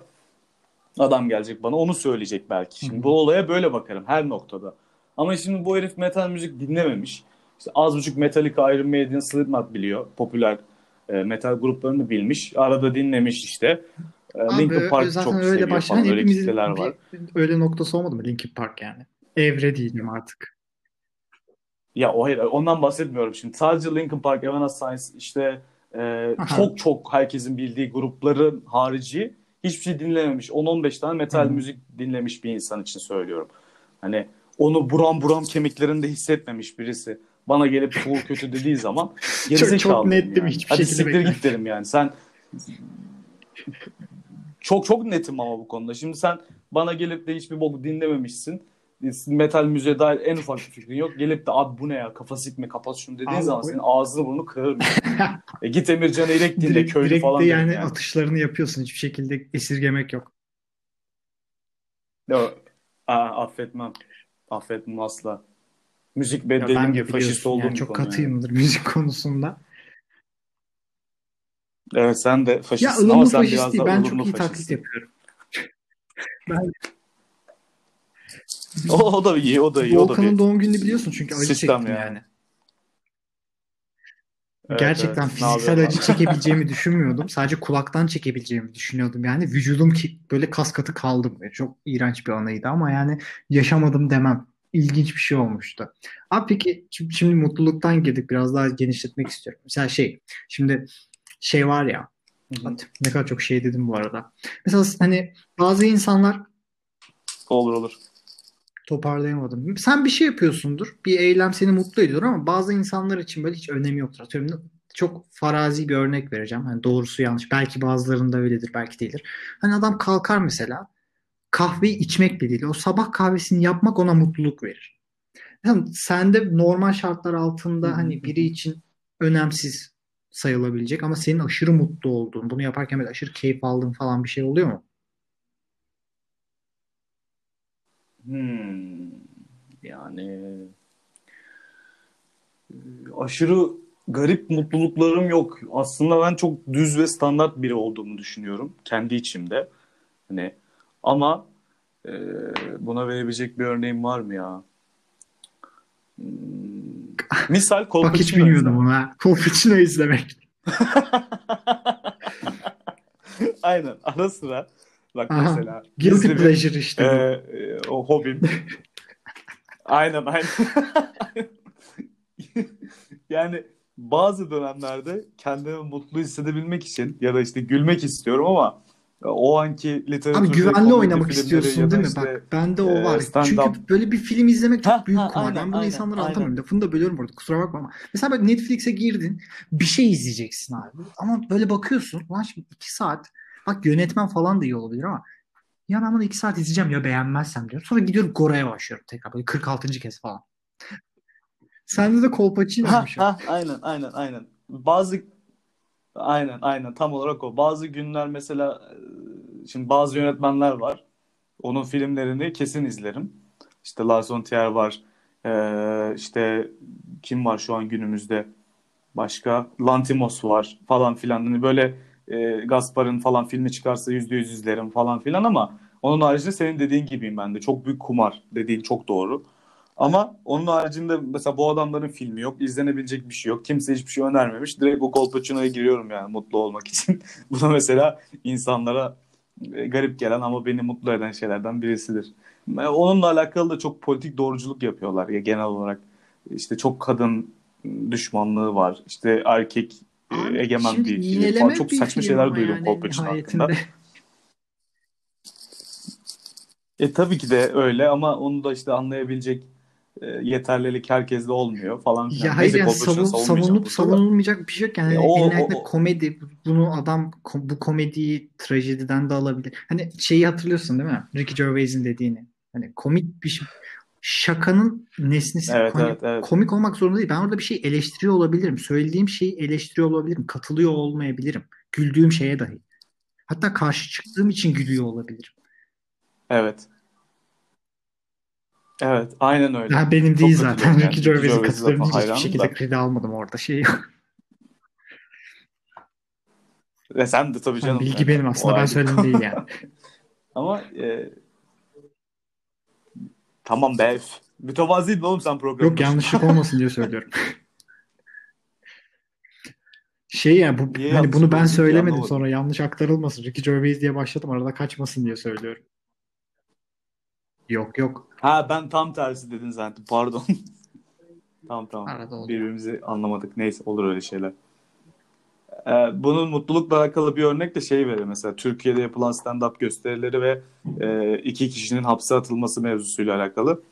Adam gelecek bana onu söyleyecek belki. Şimdi bu olaya böyle bakarım her noktada. Ama şimdi bu herif metal müzik dinlememiş. İşte az buçuk Metallica, Iron Maiden, Slipknot biliyor. Popüler e, metal gruplarını bilmiş. Arada dinlemiş işte. E, Linkin Park zaten çok öyle seviyor başlayan falan. Öyle kitleler var. öyle noktası olmadı mı Linkin Park yani? Evre diyeceğim artık. Ya o hayır ondan bahsetmiyorum şimdi. Sadece Linkin Park, Evanescence işte e, Aha. çok çok herkesin bildiği grupların harici hiçbir şey dinlememiş. 10-15 tane metal hı. müzik dinlemiş bir insan için söylüyorum. Hani onu buram buram kemiklerinde hissetmemiş birisi bana gelip Tool kötü dediği zaman Çok, gerizekalı çok net derim değil mi? yani. Hiçbir Hadi şekilde siktir bekler. git derim yani. Sen çok çok netim ama bu konuda. Şimdi sen bana gelip de hiçbir bok dinlememişsin. Metal müziğe dair en ufak bir fikrin yok. Gelip de abi bu ne ya kafa sikme kapat şunu dediğin Abi, zaman senin ağzını burnunu kırarım. e git Emircan İrek dinle Direkt, köylü direkt falan de yani, yani. atışlarını yapıyorsun. Hiçbir şekilde esirgemek yok. Yo, aa, affetmem. Affetmem asla. Müzik bedelim gibi faşist olduğum yani çok konu yani. katıyımdır müzik konusunda. Evet sen de Ya faşistsin ama sen faşist biraz değil. Ben çok iyi taklit faşistsin. yapıyorum. Ben O, o da iyi, o da iyi, Volkan'ın bir. doğum gününü biliyorsun çünkü acı Sistem çektim yani. yani. Evet, Gerçekten evet. Fiziksel acı çekebileceğimi düşünmüyordum. Sadece kulaktan çekebileceğimi düşünüyordum. Yani vücudum ki böyle kas katı kaldım. Çok iğrenç bir anıydı ama yani yaşamadım demem. İlginç bir şey olmuştu. Abi peki şimdi, şimdi mutluluktan girdik. Biraz daha genişletmek istiyorum. Mesela şey, şimdi şey var ya ne kadar çok şey dedim bu arada. Mesela hani bazı insanlar Olur olur. toparlayamadım. Sen bir şey yapıyorsundur. Bir eylem seni mutlu ediyor ama bazı insanlar için böyle hiç önemi yoktur. Atıyorum çok farazi bir örnek vereceğim. Hani doğrusu yanlış. Belki bazılarında öyledir, belki değildir. Hani adam kalkar mesela kahveyi içmekle değil. O sabah kahvesini yapmak ona mutluluk verir. Mesela sende normal şartlar altında hani biri için önemsiz sayılabilecek ama senin aşırı mutlu olduğun, bunu yaparken böyle aşırı keyif aldığın falan bir şey oluyor mu? Hmm. Yani e, aşırı garip mutluluklarım yok. Aslında ben çok düz ve standart biri olduğumu düşünüyorum kendi içimde. Hani ama e, buna verebilecek bir örneğim var mı ya? Hmm. Misal Bak hiç Kolpaçino bilmiyordum ha. Kolpaçino izlemek. Aynen ara sıra bak Aha. mesela Guilty bir pleasure işte e, e, o hobim. aynen aynen. yani bazı dönemlerde kendimi mutlu hissedebilmek için ya da işte gülmek istiyorum ama o anki Abi literatürde güvenli oynamak istiyorsun değil mi? işte Bak bende o e, var. Çünkü böyle bir film izlemek çok Ha, büyük ha, kumar. aynen, Ben bunu aynen, insanlara aynen. anlatamıyorum. Lafını da bölüyorum burada. Kusura bakma ama. Mesela böyle Netflix'e girdin. Bir şey izleyeceksin abi. Ama böyle bakıyorsun. Lan şimdi iki saat. Bak yönetmen falan da iyi olabilir ama. Ya ben bunu iki saat izleyeceğim ya beğenmezsem diyorum. Sonra gidiyorum Gora'ya başlıyorum tekrar. Böyle 46. kez falan. Sende de Kolpaçino'ymuş. Aynen aynen aynen. Bazı aynen aynen tam olarak o. Bazı günler mesela e, şimdi bazı yönetmenler var. Onun filmlerini kesin izlerim. İşte Lars von Trier var. Ee, işte kim var şu an günümüzde? Başka Lantimos var falan filan. Hani böyle e, Gaspar'ın falan filmi çıkarsa yüzde yüz izlerim falan filan ama onun haricinde senin dediğin gibiyim ben de. Çok büyük kumar dediğin çok doğru. Ama onun haricinde mesela bu adamların filmi yok. izlenebilecek bir şey yok. Kimse hiçbir şey önermemiş. Direkt o Kolpaçino'ya giriyorum yani mutlu olmak için. Bu da mesela insanlara e, garip gelen ama beni mutlu eden şeylerden birisidir. E, Onunla alakalı da çok politik doğruculuk yapıyorlar ya genel olarak. İşte çok kadın düşmanlığı var. İşte erkek e, Abi egemen bir falan. Çok saçma şeyler duydum yani nihayetinde. hakkında. E tabii ki de öyle ama onu da işte anlayabilecek e, yeterlilik herkeste olmuyor falan Ya hayır yani savun, savunup savunulmayacak bir şey yok yani E, o, elin o, o, komedi bunu adam bu komediyi trajediden de alabilir. Hani şeyi hatırlıyorsun değil mi? Ricky Gervais'in dediğini. Hani komik bir şey. Şakanın nesnesi evet hani evet evet. komik olmak zorunda değil. Ben orada bir şey eleştiriyor olabilirim. Söylediğim şeyi eleştiriyor olabilirim. Katılıyor olmayabilirim. Güldüğüm şeye dahi. Hatta karşı çıktığım için gülüyor olabilirim. Evet. Evet, aynen öyle. Ya benim Çok değil zaten. yani. Ricky Gervais'e katılıyorum hiçbir şekilde da. kredi almadım orada. Şey yok. Ve sen de tabii canım bilgi yani benim aslında ben söyledim değil yani. Ama e, tamam be. Mütevaziydin oğlum sen programın Yok yanlışlık olmasın diye söylüyorum. Şey yani bu Niye hani bunu ben söylemedim sonra yanlış aktarılmasın. Ricky Gervais diye başladım arada kaçmasın diye söylüyorum. Yok yok Ha ben tam tersi dedin zaten. Pardon. Tamam tamam. arada. Birbirimizi anlamadık. Neyse olur öyle şeyler. Ee, bunun mutlulukla alakalı bir örnek de şey verir mesela Türkiye'de yapılan stand-up gösterileri ve e, iki kişinin hapse atılması mevzusuyla alakalı.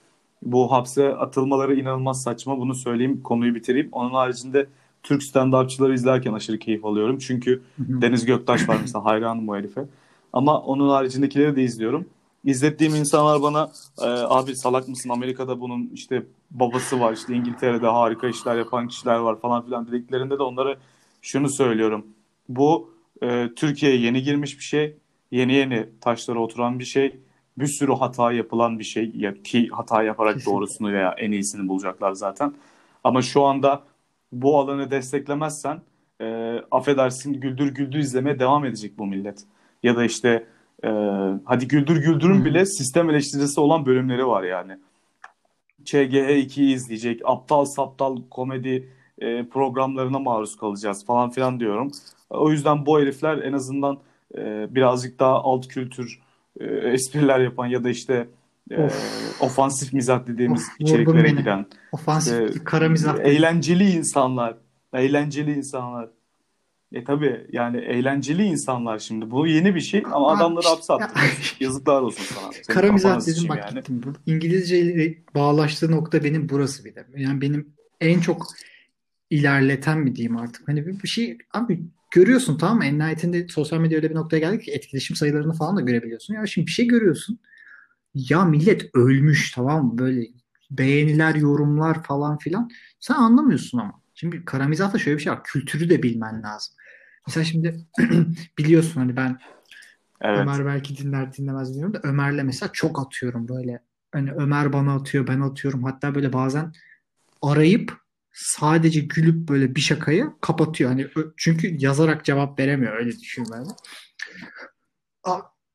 Bu hapse atılmaları inanılmaz saçma. Bunu söyleyeyim, konuyu bitireyim. Onun haricinde Türk stand-upçıları izlerken aşırı keyif alıyorum. Çünkü Deniz Göktaş var mesela hayranım bu herife. Ama onun haricindekileri de izliyorum. İzlettiğim insanlar bana e, abi salak mısın Amerika'da bunun işte babası var işte İngiltere'de harika işler yapan kişiler var falan filan dediklerinde de onlara şunu söylüyorum. Bu e, Türkiye'ye yeni girmiş bir şey. Yeni yeni taşlara oturan bir şey. Bir sürü hata yapılan bir şey. Ya, ki hata yaparak Kesinlikle. doğrusunu veya en iyisini bulacaklar zaten. Ama şu anda bu alanı desteklemezsen e, affedersin güldür güldür izlemeye devam edecek bu millet. Ya da işte e, hadi güldür güldürün bile sistem eleştirisi olan bölümleri var yani. ÇGH2'yi izleyecek, aptal saptal komedi e, programlarına maruz kalacağız falan filan diyorum. O yüzden bu herifler en azından e, birazcık daha alt kültür e, espriler yapan ya da işte e, Of. ofansif mizah dediğimiz Of, içeriklere giden Ofansif, işte, kara mizah. eğlenceli insanlar, eğlenceli insanlar. E tabii yani eğlenceli insanlar şimdi. Bu yeni bir şey ama Abi, adamları hapse attırıyorsun. Yazıklar olsun sana. Senin Kara mizah dedim bak yani. gittim. Bu İngilizce ile bağlaştığı nokta benim burası bir de. Yani benim en çok ilerleten mi diyeyim artık. Hani bir, bir şey abi görüyorsun tamam mı? En nihayetinde sosyal medya öyle bir noktaya geldik ki etkileşim sayılarını falan da görebiliyorsun. Ya şimdi bir şey görüyorsun. Ya millet ölmüş tamam mı? Böyle beğeniler, yorumlar falan filan. Sen anlamıyorsun ama. Şimdi kara mizahta şöyle bir şey var. Kültürü de bilmen lazım. Mesela şimdi biliyorsun hani ben Evet. Ömer belki dinler dinlemez bilmiyorum da Ömer'le mesela çok atıyorum böyle. Hani Ömer bana atıyor ben atıyorum. Hatta böyle bazen arayıp sadece gülüp böyle bir şakayı kapatıyor. Hani çünkü yazarak cevap veremiyor öyle düşün ben.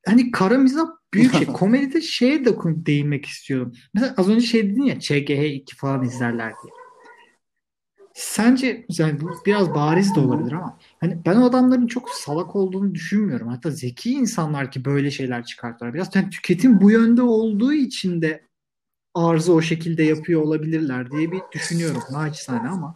Hani kara mizah büyük şey. Komedide şeye de değinmek istiyorum. Mesela az önce şey dedin ya ÇGH2 falan izlerler diye. Sence yani bu biraz bariz de olabilir ama hani ben o adamların çok salak olduğunu düşünmüyorum. Hatta zeki insanlar ki böyle şeyler çıkartıyorlar. Biraz yani tüketim bu yönde olduğu için de arzı o şekilde yapıyor olabilirler diye bir düşünüyorum. Naçizane ama.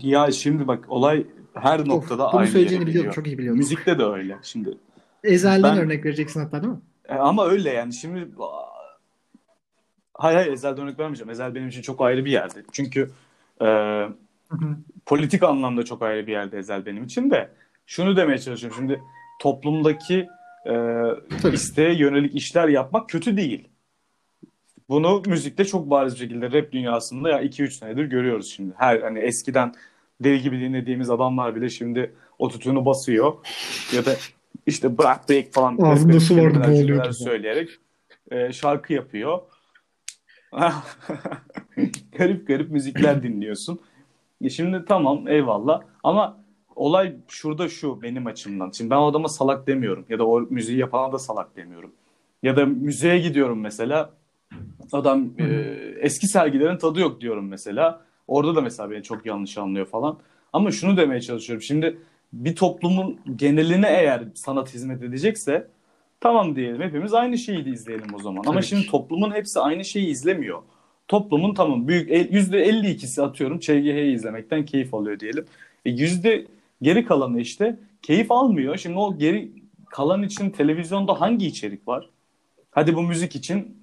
Ya şimdi bak olay her noktada Of, bunu aynı söyleyeceğini biliyorum. Çok iyi biliyorum. Müzikte de öyle. Şimdi Ezel'den Ben- örnek vereceksin hatta değil mi? E, ama öyle yani şimdi hayır hayır Ezel'den örnek vermeyeceğim. Ezel benim için çok ayrı bir yerde. Çünkü e, Hı hı. politik anlamda çok ayrı bir yerde Ezel benim için de. Şunu demeye çalışıyorum. Şimdi toplumdaki e, isteğe yönelik işler yapmak kötü değil. Bunu müzikte çok bariz bir şekilde rap dünyasında ya 2-3 senedir görüyoruz şimdi. Her hani eskiden deli gibi dinlediğimiz adamlar bile şimdi ototunu basıyor ya da işte bırak break falan Ağzında su vardı, boğuluyordu. söyleyerek e, şarkı yapıyor. garip garip müzikler dinliyorsun. E şimdi tamam eyvallah ama olay şurada şu benim açımdan. Şimdi ben o adama salak demiyorum ya da o müziği yapana da salak demiyorum. Ya da müzeye gidiyorum mesela adam e, eski sergilerin tadı yok diyorum mesela. Orada da mesela beni çok yanlış anlıyor falan. Ama şunu demeye çalışıyorum. Şimdi bir toplumun geneline eğer sanat hizmet edecekse tamam diyelim hepimiz aynı şeyi de izleyelim o zaman. Ama Tabii şimdi toplumun hepsi aynı şeyi izlemiyor. Toplumun tamam büyük el- %52'si atıyorum ÇGH'yi izlemekten keyif alıyor diyelim. E yüzde geri kalanı işte keyif almıyor. Şimdi o geri kalan için televizyonda hangi içerik var? Hadi bu müzik için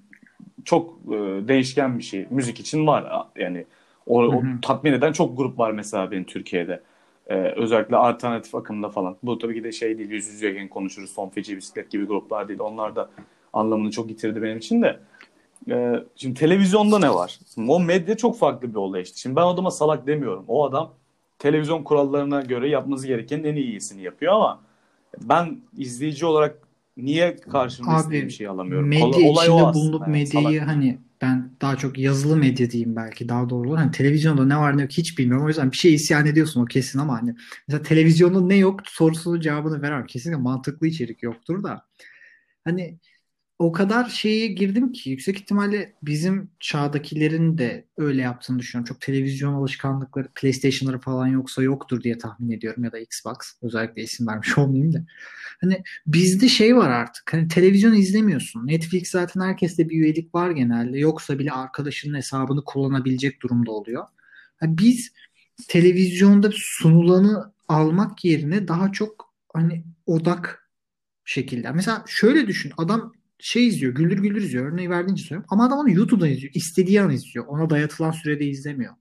çok e, değişken bir şey. Müzik için var yani o, o Hı tatmin eden çok grup var mesela benim Türkiye'de. E, özellikle alternatif akımda falan. Bu tabii ki de şey değil yüz yüzeyken konuşuruz. Son feci bisiklet gibi gruplar değil. Onlar da anlamını çok yitirdi benim için de. E, şimdi televizyonda ne var? Şimdi o medya çok farklı bir olay işte. Şimdi ben o adama salak demiyorum. O adam televizyon kurallarına göre yapması gerekenin en iyisini yapıyor ama ben izleyici olarak niye karşımda Abi, istediğim şeyi alamıyorum? Medya Olay o içinde aslında bulunup yani, medyayı salak. hani ben daha çok yazılı medya diyeyim belki daha doğru olur. Hani televizyonda ne var ne yok hiç bilmiyorum. O yüzden bir şey isyan ediyorsun o kesin ama hani mesela televizyonda ne yok sorusunun cevabını veremem. Kesinlikle mantıklı içerik yoktur da. Hani o kadar şeye girdim ki yüksek ihtimalle bizim çağdakilerin de öyle yaptığını düşünüyorum. Çok televizyon alışkanlıkları, PlayStation'ları falan yoksa yoktur diye tahmin ediyorum ya da Xbox. Özellikle isim vermiş olmayayım da. Hani bizde şey var artık. Hani televizyon izlemiyorsun. Netflix zaten herkeste bir üyelik var genelde. Yoksa bile arkadaşının hesabını kullanabilecek durumda oluyor. Ha biz televizyonda sunulanı almak yerine daha çok hani odak şekilde. Mesela şöyle düşün. Adam şey izliyor. Güldür güldür izliyor. Örneği verdiğince söylüyorum. Ama adam onu YouTube'dan izliyor. İstediği an izliyor. Ona dayatılan sürede izlemiyor.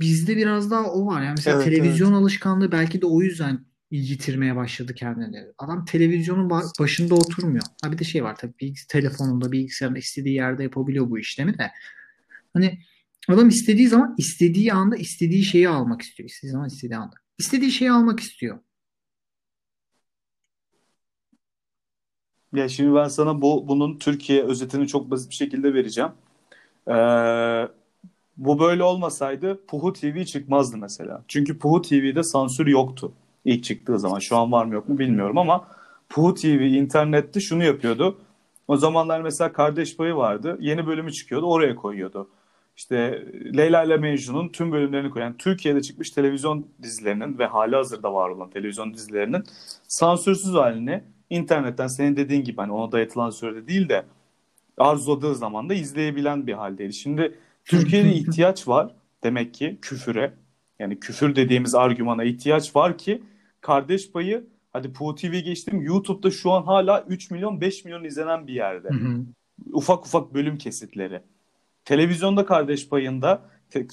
Bizde biraz daha o var. Yani mesela Evet, televizyon alışkanlığı belki de o yüzden yitirmeye başladı kendini. Adam televizyonun ba- başında oturmuyor. Ha bir de şey var tabii bilgis- telefonunda, bilgisayarında istediği yerde yapabiliyor bu işlemi de. Hani adam istediği zaman istediği anda istediği şeyi almak istiyor. İstediği zaman istediği anda. İstediği şeyi almak istiyor. Ya şimdi ben sana bu bunun Türkiye özetini çok basit bir şekilde vereceğim. Ee, bu böyle olmasaydı Puhu TV çıkmazdı mesela. Çünkü Puhu TV'de sansür yoktu ilk çıktığı zaman. Şu an var mı yok mu bilmiyorum ama Puhu TV internette şunu yapıyordu. O zamanlar mesela Kardeş Payı vardı. Yeni bölümü çıkıyordu oraya koyuyordu. İşte Leyla ile Mecnun'un tüm bölümlerini koyan Türkiye'de çıkmış televizyon dizilerinin ve hali hazırda var olan televizyon dizilerinin sansürsüz halini internetten senin dediğin gibi hani ona dayatılan sürede değil de arzuladığı zaman da izleyebilen bir haldeydi. Şimdi Türkiye'de ihtiyaç var demek ki küfüre. Yani küfür dediğimiz argümana ihtiyaç var ki kardeş payı hadi Puhu TV geçtim YouTube'da şu an hala 3 milyon 5 milyon izlenen bir yerde. Hı hı. Ufak ufak bölüm kesitleri. Televizyonda kardeş payında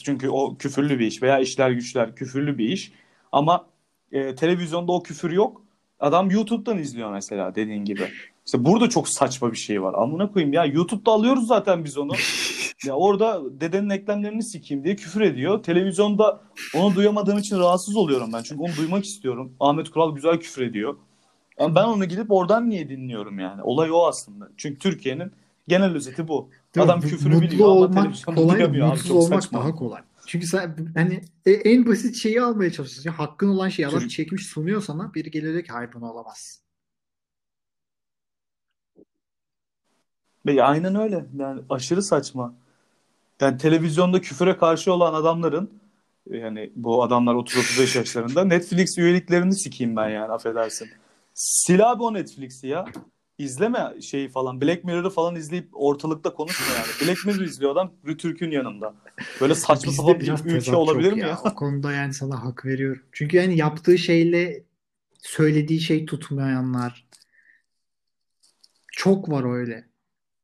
çünkü o küfürlü bir iş veya işler güçler küfürlü bir iş ama e, televizyonda o küfür yok. Adam YouTube'dan izliyor mesela dediğin gibi. İşte burada çok saçma bir şey var. Amına koyayım ya YouTube'da alıyoruz zaten biz onu. Ya orada dedenin eklemlerini sikeyim diye küfür ediyor. Televizyonda onu duyamadığım için rahatsız oluyorum ben. Çünkü onu duymak istiyorum. Ahmet Kural güzel küfür ediyor. Ama ben onu gidip oradan niye dinliyorum yani? Olay o aslında. Çünkü Türkiye'nin genel özeti bu. Değil? Adam Bu- küfürü biliyor ama televizyonda kolay, duyamıyor abi. mutsuz Çok olmak saçma. daha kolay. Çünkü sen hani e- en basit şeyi almaya çalışıyorsun. Hakkın olan şeyi adam çekmiş sunuyor sana. Biri geliyor diyor ki hayır bunu alamazsın. Ve aynen öyle. Yani aşırı saçma. Yani televizyonda küfüre karşı olan adamların yani bu adamlar 30-35 yaşlarında Netflix üyeliklerini sikeyim ben yani affedersin. Sil abi o Netflix'i ya. İzleme şeyi falan. Black Mirror'ı falan izleyip ortalıkta konuşma yani. Black Mirror izliyor adam Rütürk'ün yanında. Böyle saçma sapan bir ülke olabilir mi ya. ya? O konuda yani sana hak veriyorum. Çünkü yani yaptığı şeyle söylediği şey tutmayanlar çok var öyle.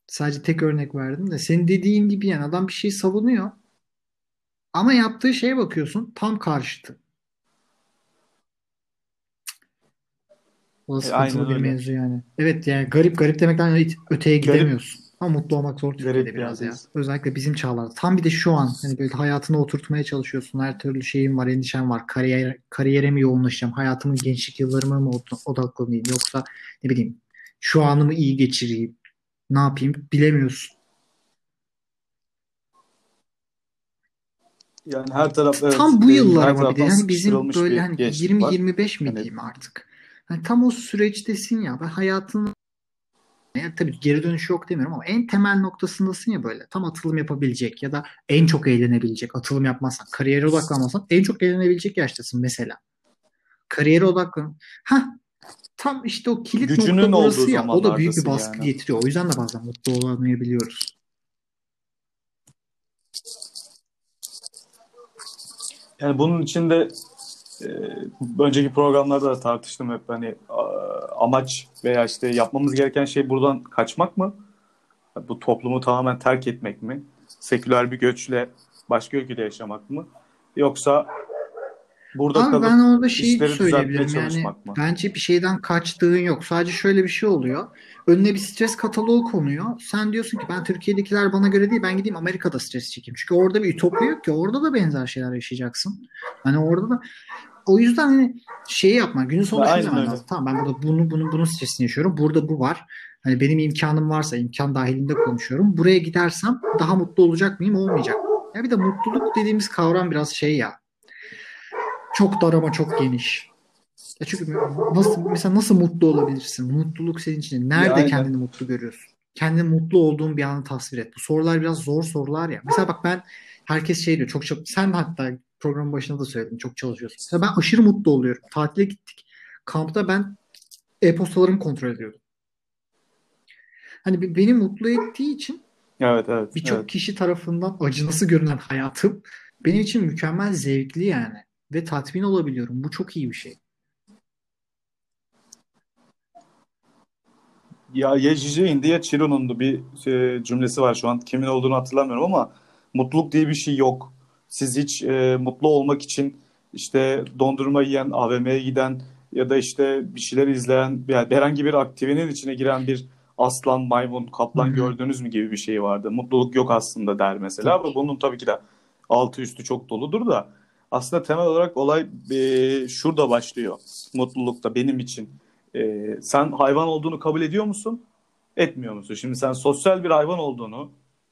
Sadece tek örnek verdim de senin dediğin gibi yani adam bir şey savunuyor ama yaptığı şeye bakıyorsun tam karşıtı. O da E, sıkıntılı bir mevzu yani. Evet yani garip garip demekten hiç öteye Garip- gidemiyorsun. Ama mutlu olmak zor Türkiye'de biraz ya. Özellikle bizim çağlarda. Tam bir de şu an hani böyle hayatını oturtmaya çalışıyorsun. Her türlü şeyin var, endişen var. Kariyer, kariyere mi yoğunlaşacağım? Hayatımın gençlik yıllarıma mı od- odaklanayım? Yoksa ne bileyim şu anımı iyi geçireyim? Ne yapayım? Bilemiyorsun. Yani her taraf evet, Tam bu yıllar ama bir de hani bizim böyle hani gençlik var. 20-25 mi Hani- diyeyim artık. Hani tam o süreçtesin ya. Ben hayatın yani tabii geri dönüş yok demiyorum ama en temel noktasındasın ya böyle. Tam atılım yapabilecek ya da en çok eğlenebilecek. Atılım yapmazsan, kariyere odaklanmazsan en çok eğlenebilecek yaştasın mesela. Kariyere odaklan. Ha tam işte o kilit Gücünün nokta burası ya. O da büyük bir baskı yani. getiriyor. O yüzden de bazen mutlu olamayabiliyoruz. Yani bunun içinde e, önceki programlarda da tartıştım hep hani amaç veya işte yapmamız gereken şey buradan kaçmak mı? Bu toplumu tamamen terk etmek mi? Seküler bir göçle başka ülkede yaşamak mı? Yoksa burada Abi kalıp ben orada şeyi söyleyebilirim yani mı? bence bir şeyden kaçtığın yok. Sadece şöyle bir şey oluyor. Önüne bir stres kataloğu konuyor. Sen diyorsun ki ben Türkiye'dekiler bana göre değil ben gideyim Amerika'da stres çekeyim. Çünkü orada bir ütopya yok ki. Orada da benzer şeyler yaşayacaksın. Hani orada da o yüzden hani şeyi yapma. Günün sonunda şunu Aynen lazım. Tamam ben burada bunu bunu bunun stresini yaşıyorum. Burada bu var. Hani benim imkanım varsa imkan dahilinde konuşuyorum. Buraya gidersem daha mutlu olacak mıyım? Olmayacak. Ya bir de mutluluk dediğimiz kavram biraz şey ya. Çok dar ama çok geniş. Ya çünkü nasıl mesela nasıl mutlu olabilirsin? Mutluluk senin için. Nerede aynen. kendini mutlu görüyorsun? Kendini mutlu olduğun bir anı tasvir et. Bu sorular biraz zor sorular ya. Mesela bak ben herkes şey diyor çok çok sen hatta programın başında da söyledin çok çalışıyorsun. Mesela ben aşırı mutlu oluyorum. Tatile gittik. Kampta ben e-postalarımı kontrol ediyordum. Hani be- beni mutlu ettiği için Evet evet. birçok evet. kişi tarafından acınası görünen hayatım benim için mükemmel zevkli yani. Ve tatmin olabiliyorum. Bu çok iyi bir şey. ya ya Jijin ya Chiro'nun bir e, cümlesi var şu an. Kimin olduğunu hatırlamıyorum ama mutluluk diye bir şey yok. Siz hiç e, mutlu olmak için işte dondurma yiyen, AVM'ye giden ya da işte bir şeyler izleyen yani herhangi bir aktivitenin içine giren bir aslan, maymun, kaplan Hı-hı. gördünüz mü gibi bir şey vardı. Mutluluk yok aslında der mesela. Ama bunun tabii ki de altı üstü çok doludur da aslında temel olarak olay e, şurada başlıyor. Mutlulukta benim için. E, sen hayvan olduğunu kabul ediyor musun? Etmiyor musun? Şimdi sen sosyal bir hayvan olduğunu,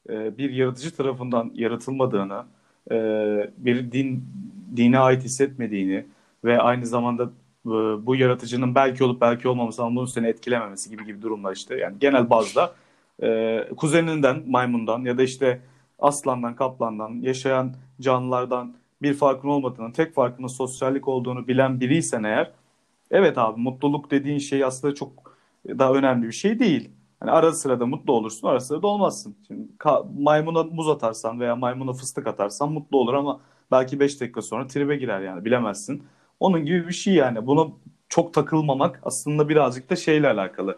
e, bir yaratıcı tarafından yaratılmadığını, e, bir din dine ait hissetmediğini ve aynı zamanda e, bu yaratıcının belki olup belki olmaması ama bunun seni etkilememesi gibi gibi durumlar işte. Yani genel bazda e, kuzeninden, maymundan ya da işte aslandan, kaplandan, yaşayan canlılardan bir farkın olmadığını, tek farkının sosyallik olduğunu bilen biriysen eğer evet abi mutluluk dediğin şey aslında çok daha önemli bir şey değil. Hani arada sırada mutlu olursun, arada sırada olmazsın. Şimdi maymuna muz atarsan veya maymuna fıstık atarsan mutlu olur ama belki 5 dakika sonra tribe girer yani bilemezsin. Onun gibi bir şey yani. Bunu çok takılmamak aslında birazcık da şeyle alakalı.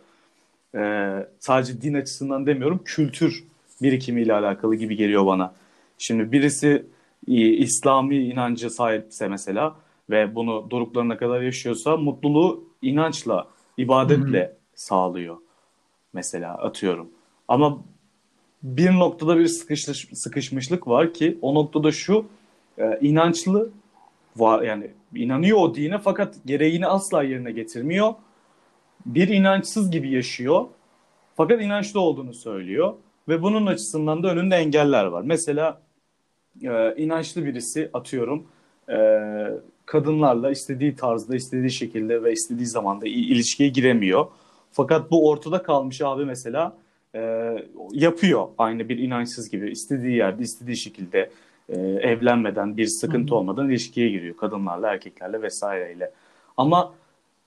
Ee, sadece din açısından demiyorum, kültür birikimiyle alakalı gibi geliyor bana. Şimdi birisi İslami inancı sahipse mesela ve bunu doruklarına kadar yaşıyorsa mutluluğu inançla, ibadetle Hı-hı. sağlıyor. Mesela atıyorum. Ama bir noktada bir sıkışmış, sıkışmışlık var ki o noktada şu e, inançlı var yani inanıyor o dine fakat gereğini asla yerine getirmiyor. Bir inançsız gibi yaşıyor fakat inançlı olduğunu söylüyor ve bunun açısından da önünde engeller var. Mesela e, inançlı birisi atıyorum e, kadınlarla istediği tarzda, istediği şekilde ve istediği zamanda ilişkiye giremiyor. Fakat bu ortada kalmış abi mesela e, yapıyor aynı bir inançsız gibi istediği yerde, istediği şekilde e, evlenmeden, bir sıkıntı Hı-hı. olmadan ilişkiye giriyor kadınlarla, erkeklerle vesaireyle. Ama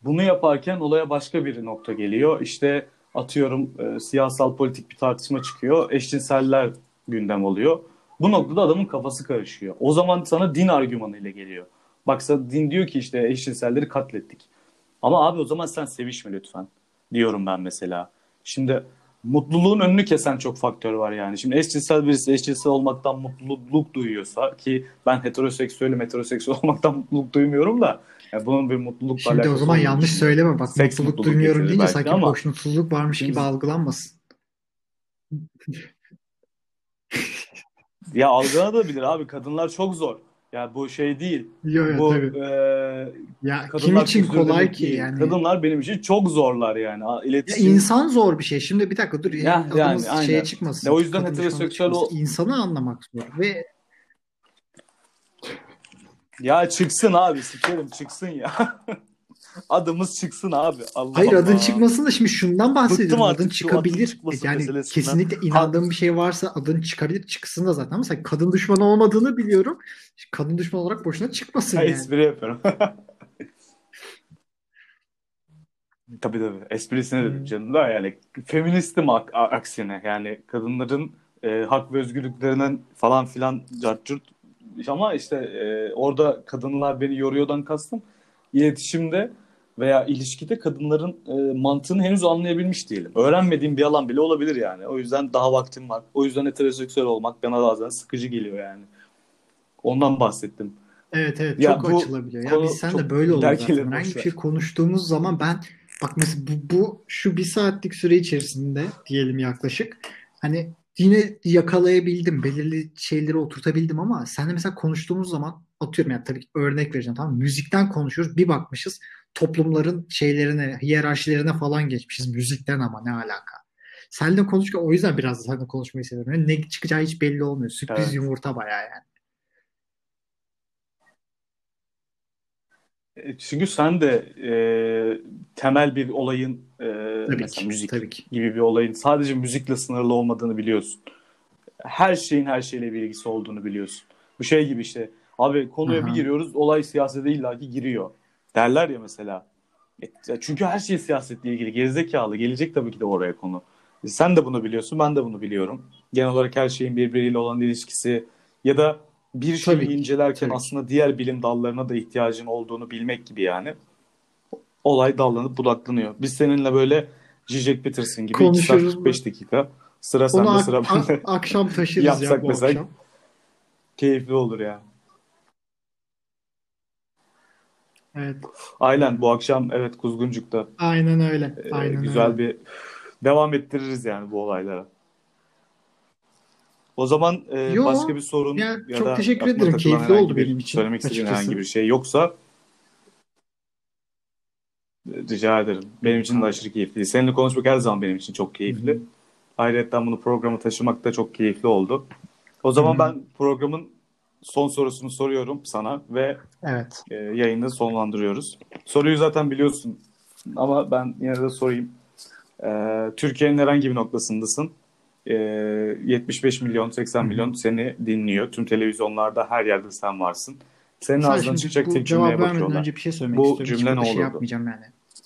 bunu yaparken olaya başka bir nokta geliyor. İşte atıyorum e, siyasal politik bir tartışma çıkıyor. Eşcinseller gündem oluyor. Bu noktada adamın kafası karışıyor. O zaman sana din argümanıyla geliyor. Baksa din diyor ki işte eşcinselleri katlettik. Ama abi o zaman sen sevişme lütfen diyorum ben mesela. Şimdi mutluluğun önünü kesen çok faktör var yani. Şimdi eşcinsel birisi eşcinsel olmaktan mutluluk duyuyorsa ki ben heteroseksüelim heteroseksüel olmaktan mutluluk duymuyorum da yani bunun bir mutlulukla Şimdi alakası o zaman yanlış söyleme bak Seks mutluluk, mutluluk duymuyorum deyince sanki ama... hoşnutsuzluk varmış gibi algılanmasın. ya algılanabilir abi kadınlar çok zor. Ya bu şey değil. Yo, yo, bu tabii. E, ya kim için kolay ki yani? Kadınlar benim için çok zorlar yani. İletişim. Ya insan zor bir şey. Şimdi bir dakika dur. Ya, yani, şeye çıkmasın. Ya, o yüzden heteroseksüel o insanı anlamak zor ve ya çıksın abi sikerim çıksın ya. Adımız çıksın abi. Allah Hayır Allah. adın çıkmasın da şimdi şundan bahsediyorum. Adın çıkabilir. Yani kesinlikle inandığım bir şey varsa adın çıkabilir çıksın da zaten. Sen kadın düşmanı olmadığını biliyorum. Kadın düşman olarak boşuna çıkmasın ha, yani. Espri yapıyorum. tabii tabii. Esprisine dedim canım da yani feministim ak- aksine yani kadınların e, hak ve özgürlüklerinin falan filan cartçurt ama işte e, orada kadınlar beni yoruyordan kastım iletişimde veya ilişkide kadınların e, mantığını henüz anlayabilmiş değilim. Öğrenmediğim bir alan bile olabilir yani. O yüzden daha vaktim var. O yüzden heteroseksüel olmak bana bazen sıkıcı geliyor yani. Ondan bahsettim. Evet evet ya çok bu, açılabiliyor. Ya biz sen de böyle oluyor zaten. Herhangi bir şey konuştuğumuz zaman ben bak mesela bu, bu şu bir saatlik süre içerisinde diyelim yaklaşık hani yine yakalayabildim. Belirli şeyleri oturtabildim ama sen de mesela konuştuğumuz zaman atıyorum yani tabii örnek vereceğim tamam? Müzikten konuşuyoruz. Bir bakmışız toplumların şeylerine, hiyerarşilerine falan geçmişiz. Müzikten ama ne alaka? Seninle konuşurken o yüzden biraz seninle konuşmayı seviyorum. Yani ne çıkacağı hiç belli olmuyor. Sürpriz evet. yumurta bayağı yani. E, çünkü sen de e, temel bir olayın e, tabii mesela ki, müzik tabii ki. gibi bir olayın sadece müzikle sınırlı olmadığını biliyorsun. Her şeyin her şeyle bir ilgisi olduğunu biliyorsun. Bu şey gibi işte abi konuya Aha. bir giriyoruz olay siyasete illaki giriyor. Derler ya mesela. E, çünkü her şey siyasetle ilgili. Gerizekalı. Gelecek tabii ki de oraya konu. E, sen de bunu biliyorsun. Ben de bunu biliyorum. Genel olarak her şeyin birbiriyle olan ilişkisi ya da bir şeyi tabii, incelerken tabii. aslında diğer bilim dallarına da ihtiyacın olduğunu bilmek gibi yani. Olay dallanıp budaklanıyor. Biz seninle böyle Zizek Peterson gibi 2 saat Konuşuruz 45 dakika. Sıra Onu sende sıra bende. akşam taşırız Yapsak ya bu mesela akşam. keyifli olur ya. Evet. Aynen bu akşam evet Kuzguncuk'ta Aynen öyle. e, Aynen güzel öyle. bir devam ettiririz yani bu olaylara. O zaman e, Yo, başka bir sorun ya ya çok da teşekkür ederim. Keyifli oldu benim için söylemek istediğin herhangi bir şey yoksa rica ederim. Benim için de aşırı keyifli. Seninle konuşmak her zaman benim için çok keyifli. Hı hı. Ayrıca bunu programa taşımak da çok keyifli oldu. O zaman Hı. ben programın son sorusunu soruyorum sana ve Evet. e, yayını sonlandırıyoruz. Soruyu zaten biliyorsun ama ben yine de sorayım. E, Türkiye'nin herhangi bir noktasındasın. E, 75 milyon, 80 Hı milyon seni dinliyor. Tüm televizyonlarda her yerde sen varsın. Senin Sadece ağzından çıkacak tek cümleye bakıyorlar. önce bir şey söylemek Bu istiyorum. Cümle ne şey olurdu? yapmayacağım yani.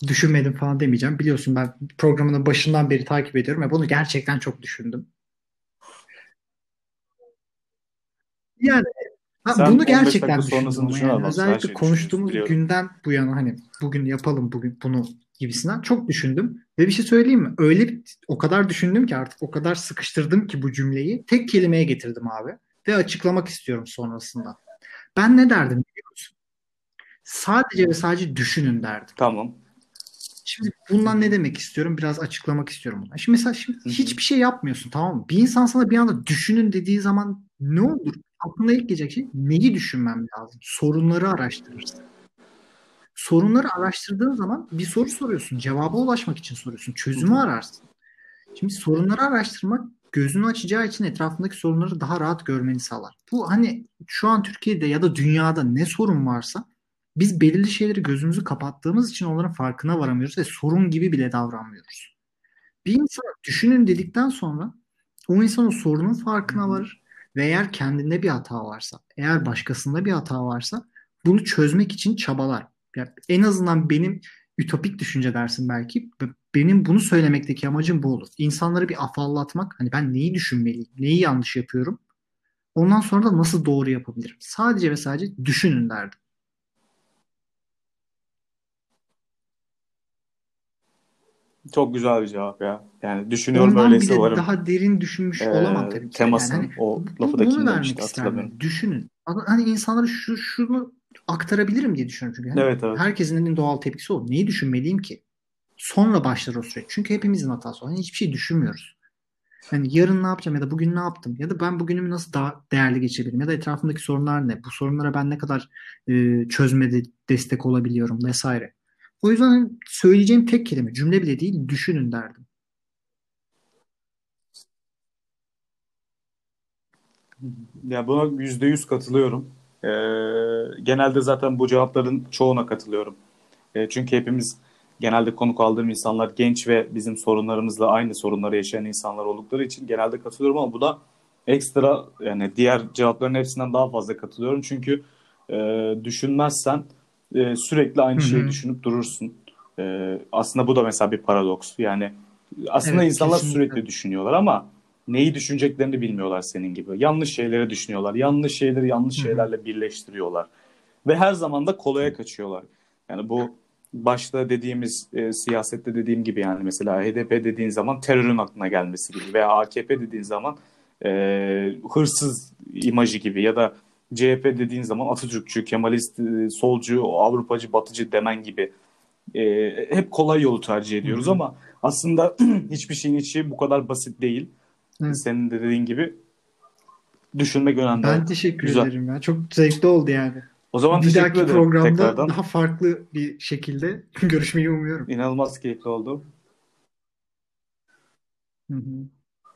Düşünmedim falan demeyeceğim. Biliyorsun ben programını başından beri takip ediyorum ve bunu gerçekten çok düşündüm. Yani ha, Sen bunu 15 dakika gerçekten düşündüm yani özellikle şeyi konuştuğumuz günden bu yana hani bugün yapalım bugün bunu gibisinden çok düşündüm ve bir şey söyleyeyim mi? Öyle o kadar düşündüm ki artık o kadar sıkıştırdım ki bu cümleyi tek kelimeye getirdim abi ve açıklamak istiyorum sonrasında. Ben ne derdim biliyor musun? Sadece ve sadece düşünün derdim. Tamam. Şimdi bundan ne demek istiyorum? Biraz açıklamak istiyorum bunu. Şimdi mesela şimdi hiçbir şey yapmıyorsun tamam mı? Bir insan sana bir anda düşünün dediği zaman ne olur? Aklına ilk gelecek şey neyi düşünmem lazım? Sorunları araştırırsın. Sorunları araştırdığın zaman bir soru soruyorsun. Cevaba ulaşmak için soruyorsun. Çözümü ararsın. Şimdi sorunları araştırmak gözünü açacağı için etrafındaki sorunları daha rahat görmeni sağlar. Bu hani şu an Türkiye'de ya da dünyada ne sorun varsa biz belirli şeyleri gözümüzü kapattığımız için onların farkına varamıyoruz ve sorun gibi bile davranmıyoruz. Bir insan düşünün dedikten sonra o insan o sorunun farkına varır ve eğer kendinde bir hata varsa, eğer başkasında bir hata varsa bunu çözmek için çabalar. Yani en azından benim ütopik düşünce dersin belki. Benim bunu söylemekteki amacım bu olur. İnsanları bir afallatmak. Hani ben neyi düşünmeliyim, neyi yanlış yapıyorum. Ondan sonra da nasıl doğru yapabilirim. Sadece ve sadece düşünün derdim. Çok güzel bir cevap ya. Yani düşünüyorum Ondan öyleyse bile varım. daha derin düşünmüş Ee, olamam tabii ki. temasın Yani hani o lafı da isterdim. hatırlamıyorum. Düşünün. Hani insanlara şu şunu aktarabilirim diye düşünüyorum çünkü. Hani Evet evet. herkesin en doğal tepkisi o. Neyi düşünmeliyim ki? Sonra başlar o süreç. Çünkü hepimizin hatası o. Hani hiçbir şey düşünmüyoruz. Hani yarın ne yapacağım ya da bugün ne yaptım ya da ben bugünümü nasıl daha değerli geçirebilirim ya da etrafımdaki sorunlar ne? Bu sorunlara ben ne kadar e, çözmede destek olabiliyorum vesaire. O yüzden hani söyleyeceğim tek kelime cümle bile değil düşünün derdim. Ya buna yüzde yüz katılıyorum. Ee, genelde zaten bu cevapların çoğuna katılıyorum. Ee, çünkü hepimiz genelde konuk aldığım insanlar genç ve bizim sorunlarımızla aynı sorunları yaşayan insanlar oldukları için genelde katılıyorum ama bu da ekstra yani diğer cevapların hepsinden daha fazla katılıyorum. Çünkü e, düşünmezsen e, sürekli aynı Hı şeyi düşünüp durursun. E, aslında bu da mesela bir paradoks. Yani aslında Evet, insanlar kesinlikle. sürekli düşünüyorlar ama neyi düşüneceklerini bilmiyorlar senin gibi. Yanlış şeyleri düşünüyorlar. Yanlış şeyleri yanlış Hı hı. şeylerle birleştiriyorlar. Ve her zaman da kolaya kaçıyorlar. Yani bu başta dediğimiz e, siyasette dediğim gibi yani mesela HDP dediğin zaman terörün aklına gelmesi gibi veya AKP dediğin zaman e, hırsız imajı gibi ya da CHP dediğin zaman Atatürkçü, Kemalist, e, solcu, Avrupacı, Batıcı demen gibi e, hep kolay yolu tercih ediyoruz Hı hı. ama aslında hiçbir şeyin içi bu kadar basit değil. Evet. Senin de dediğin gibi düşünmek önemli. Ben teşekkür Güzel. ederim ya. Çok zevkli oldu yani. O zaman Bir dahaki ederim programda tekrardan. daha farklı bir şekilde görüşmeyi umuyorum. İnanılmaz keyifli oldu. Hı hı.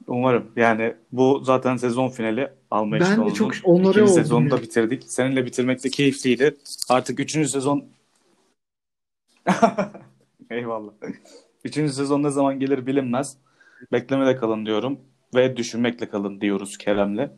Umarım. Yani bu zaten sezon finali alma Ben de çok onore İkinci oldum sezonu da bitirdik. Seninle bitirmek de keyifliydi. Artık üçüncü sezon Eyvallah. Üçüncü sezon ne zaman gelir bilinmez. Beklemede kalın diyorum. Ve düşünmekle kalın diyoruz Kerem'le.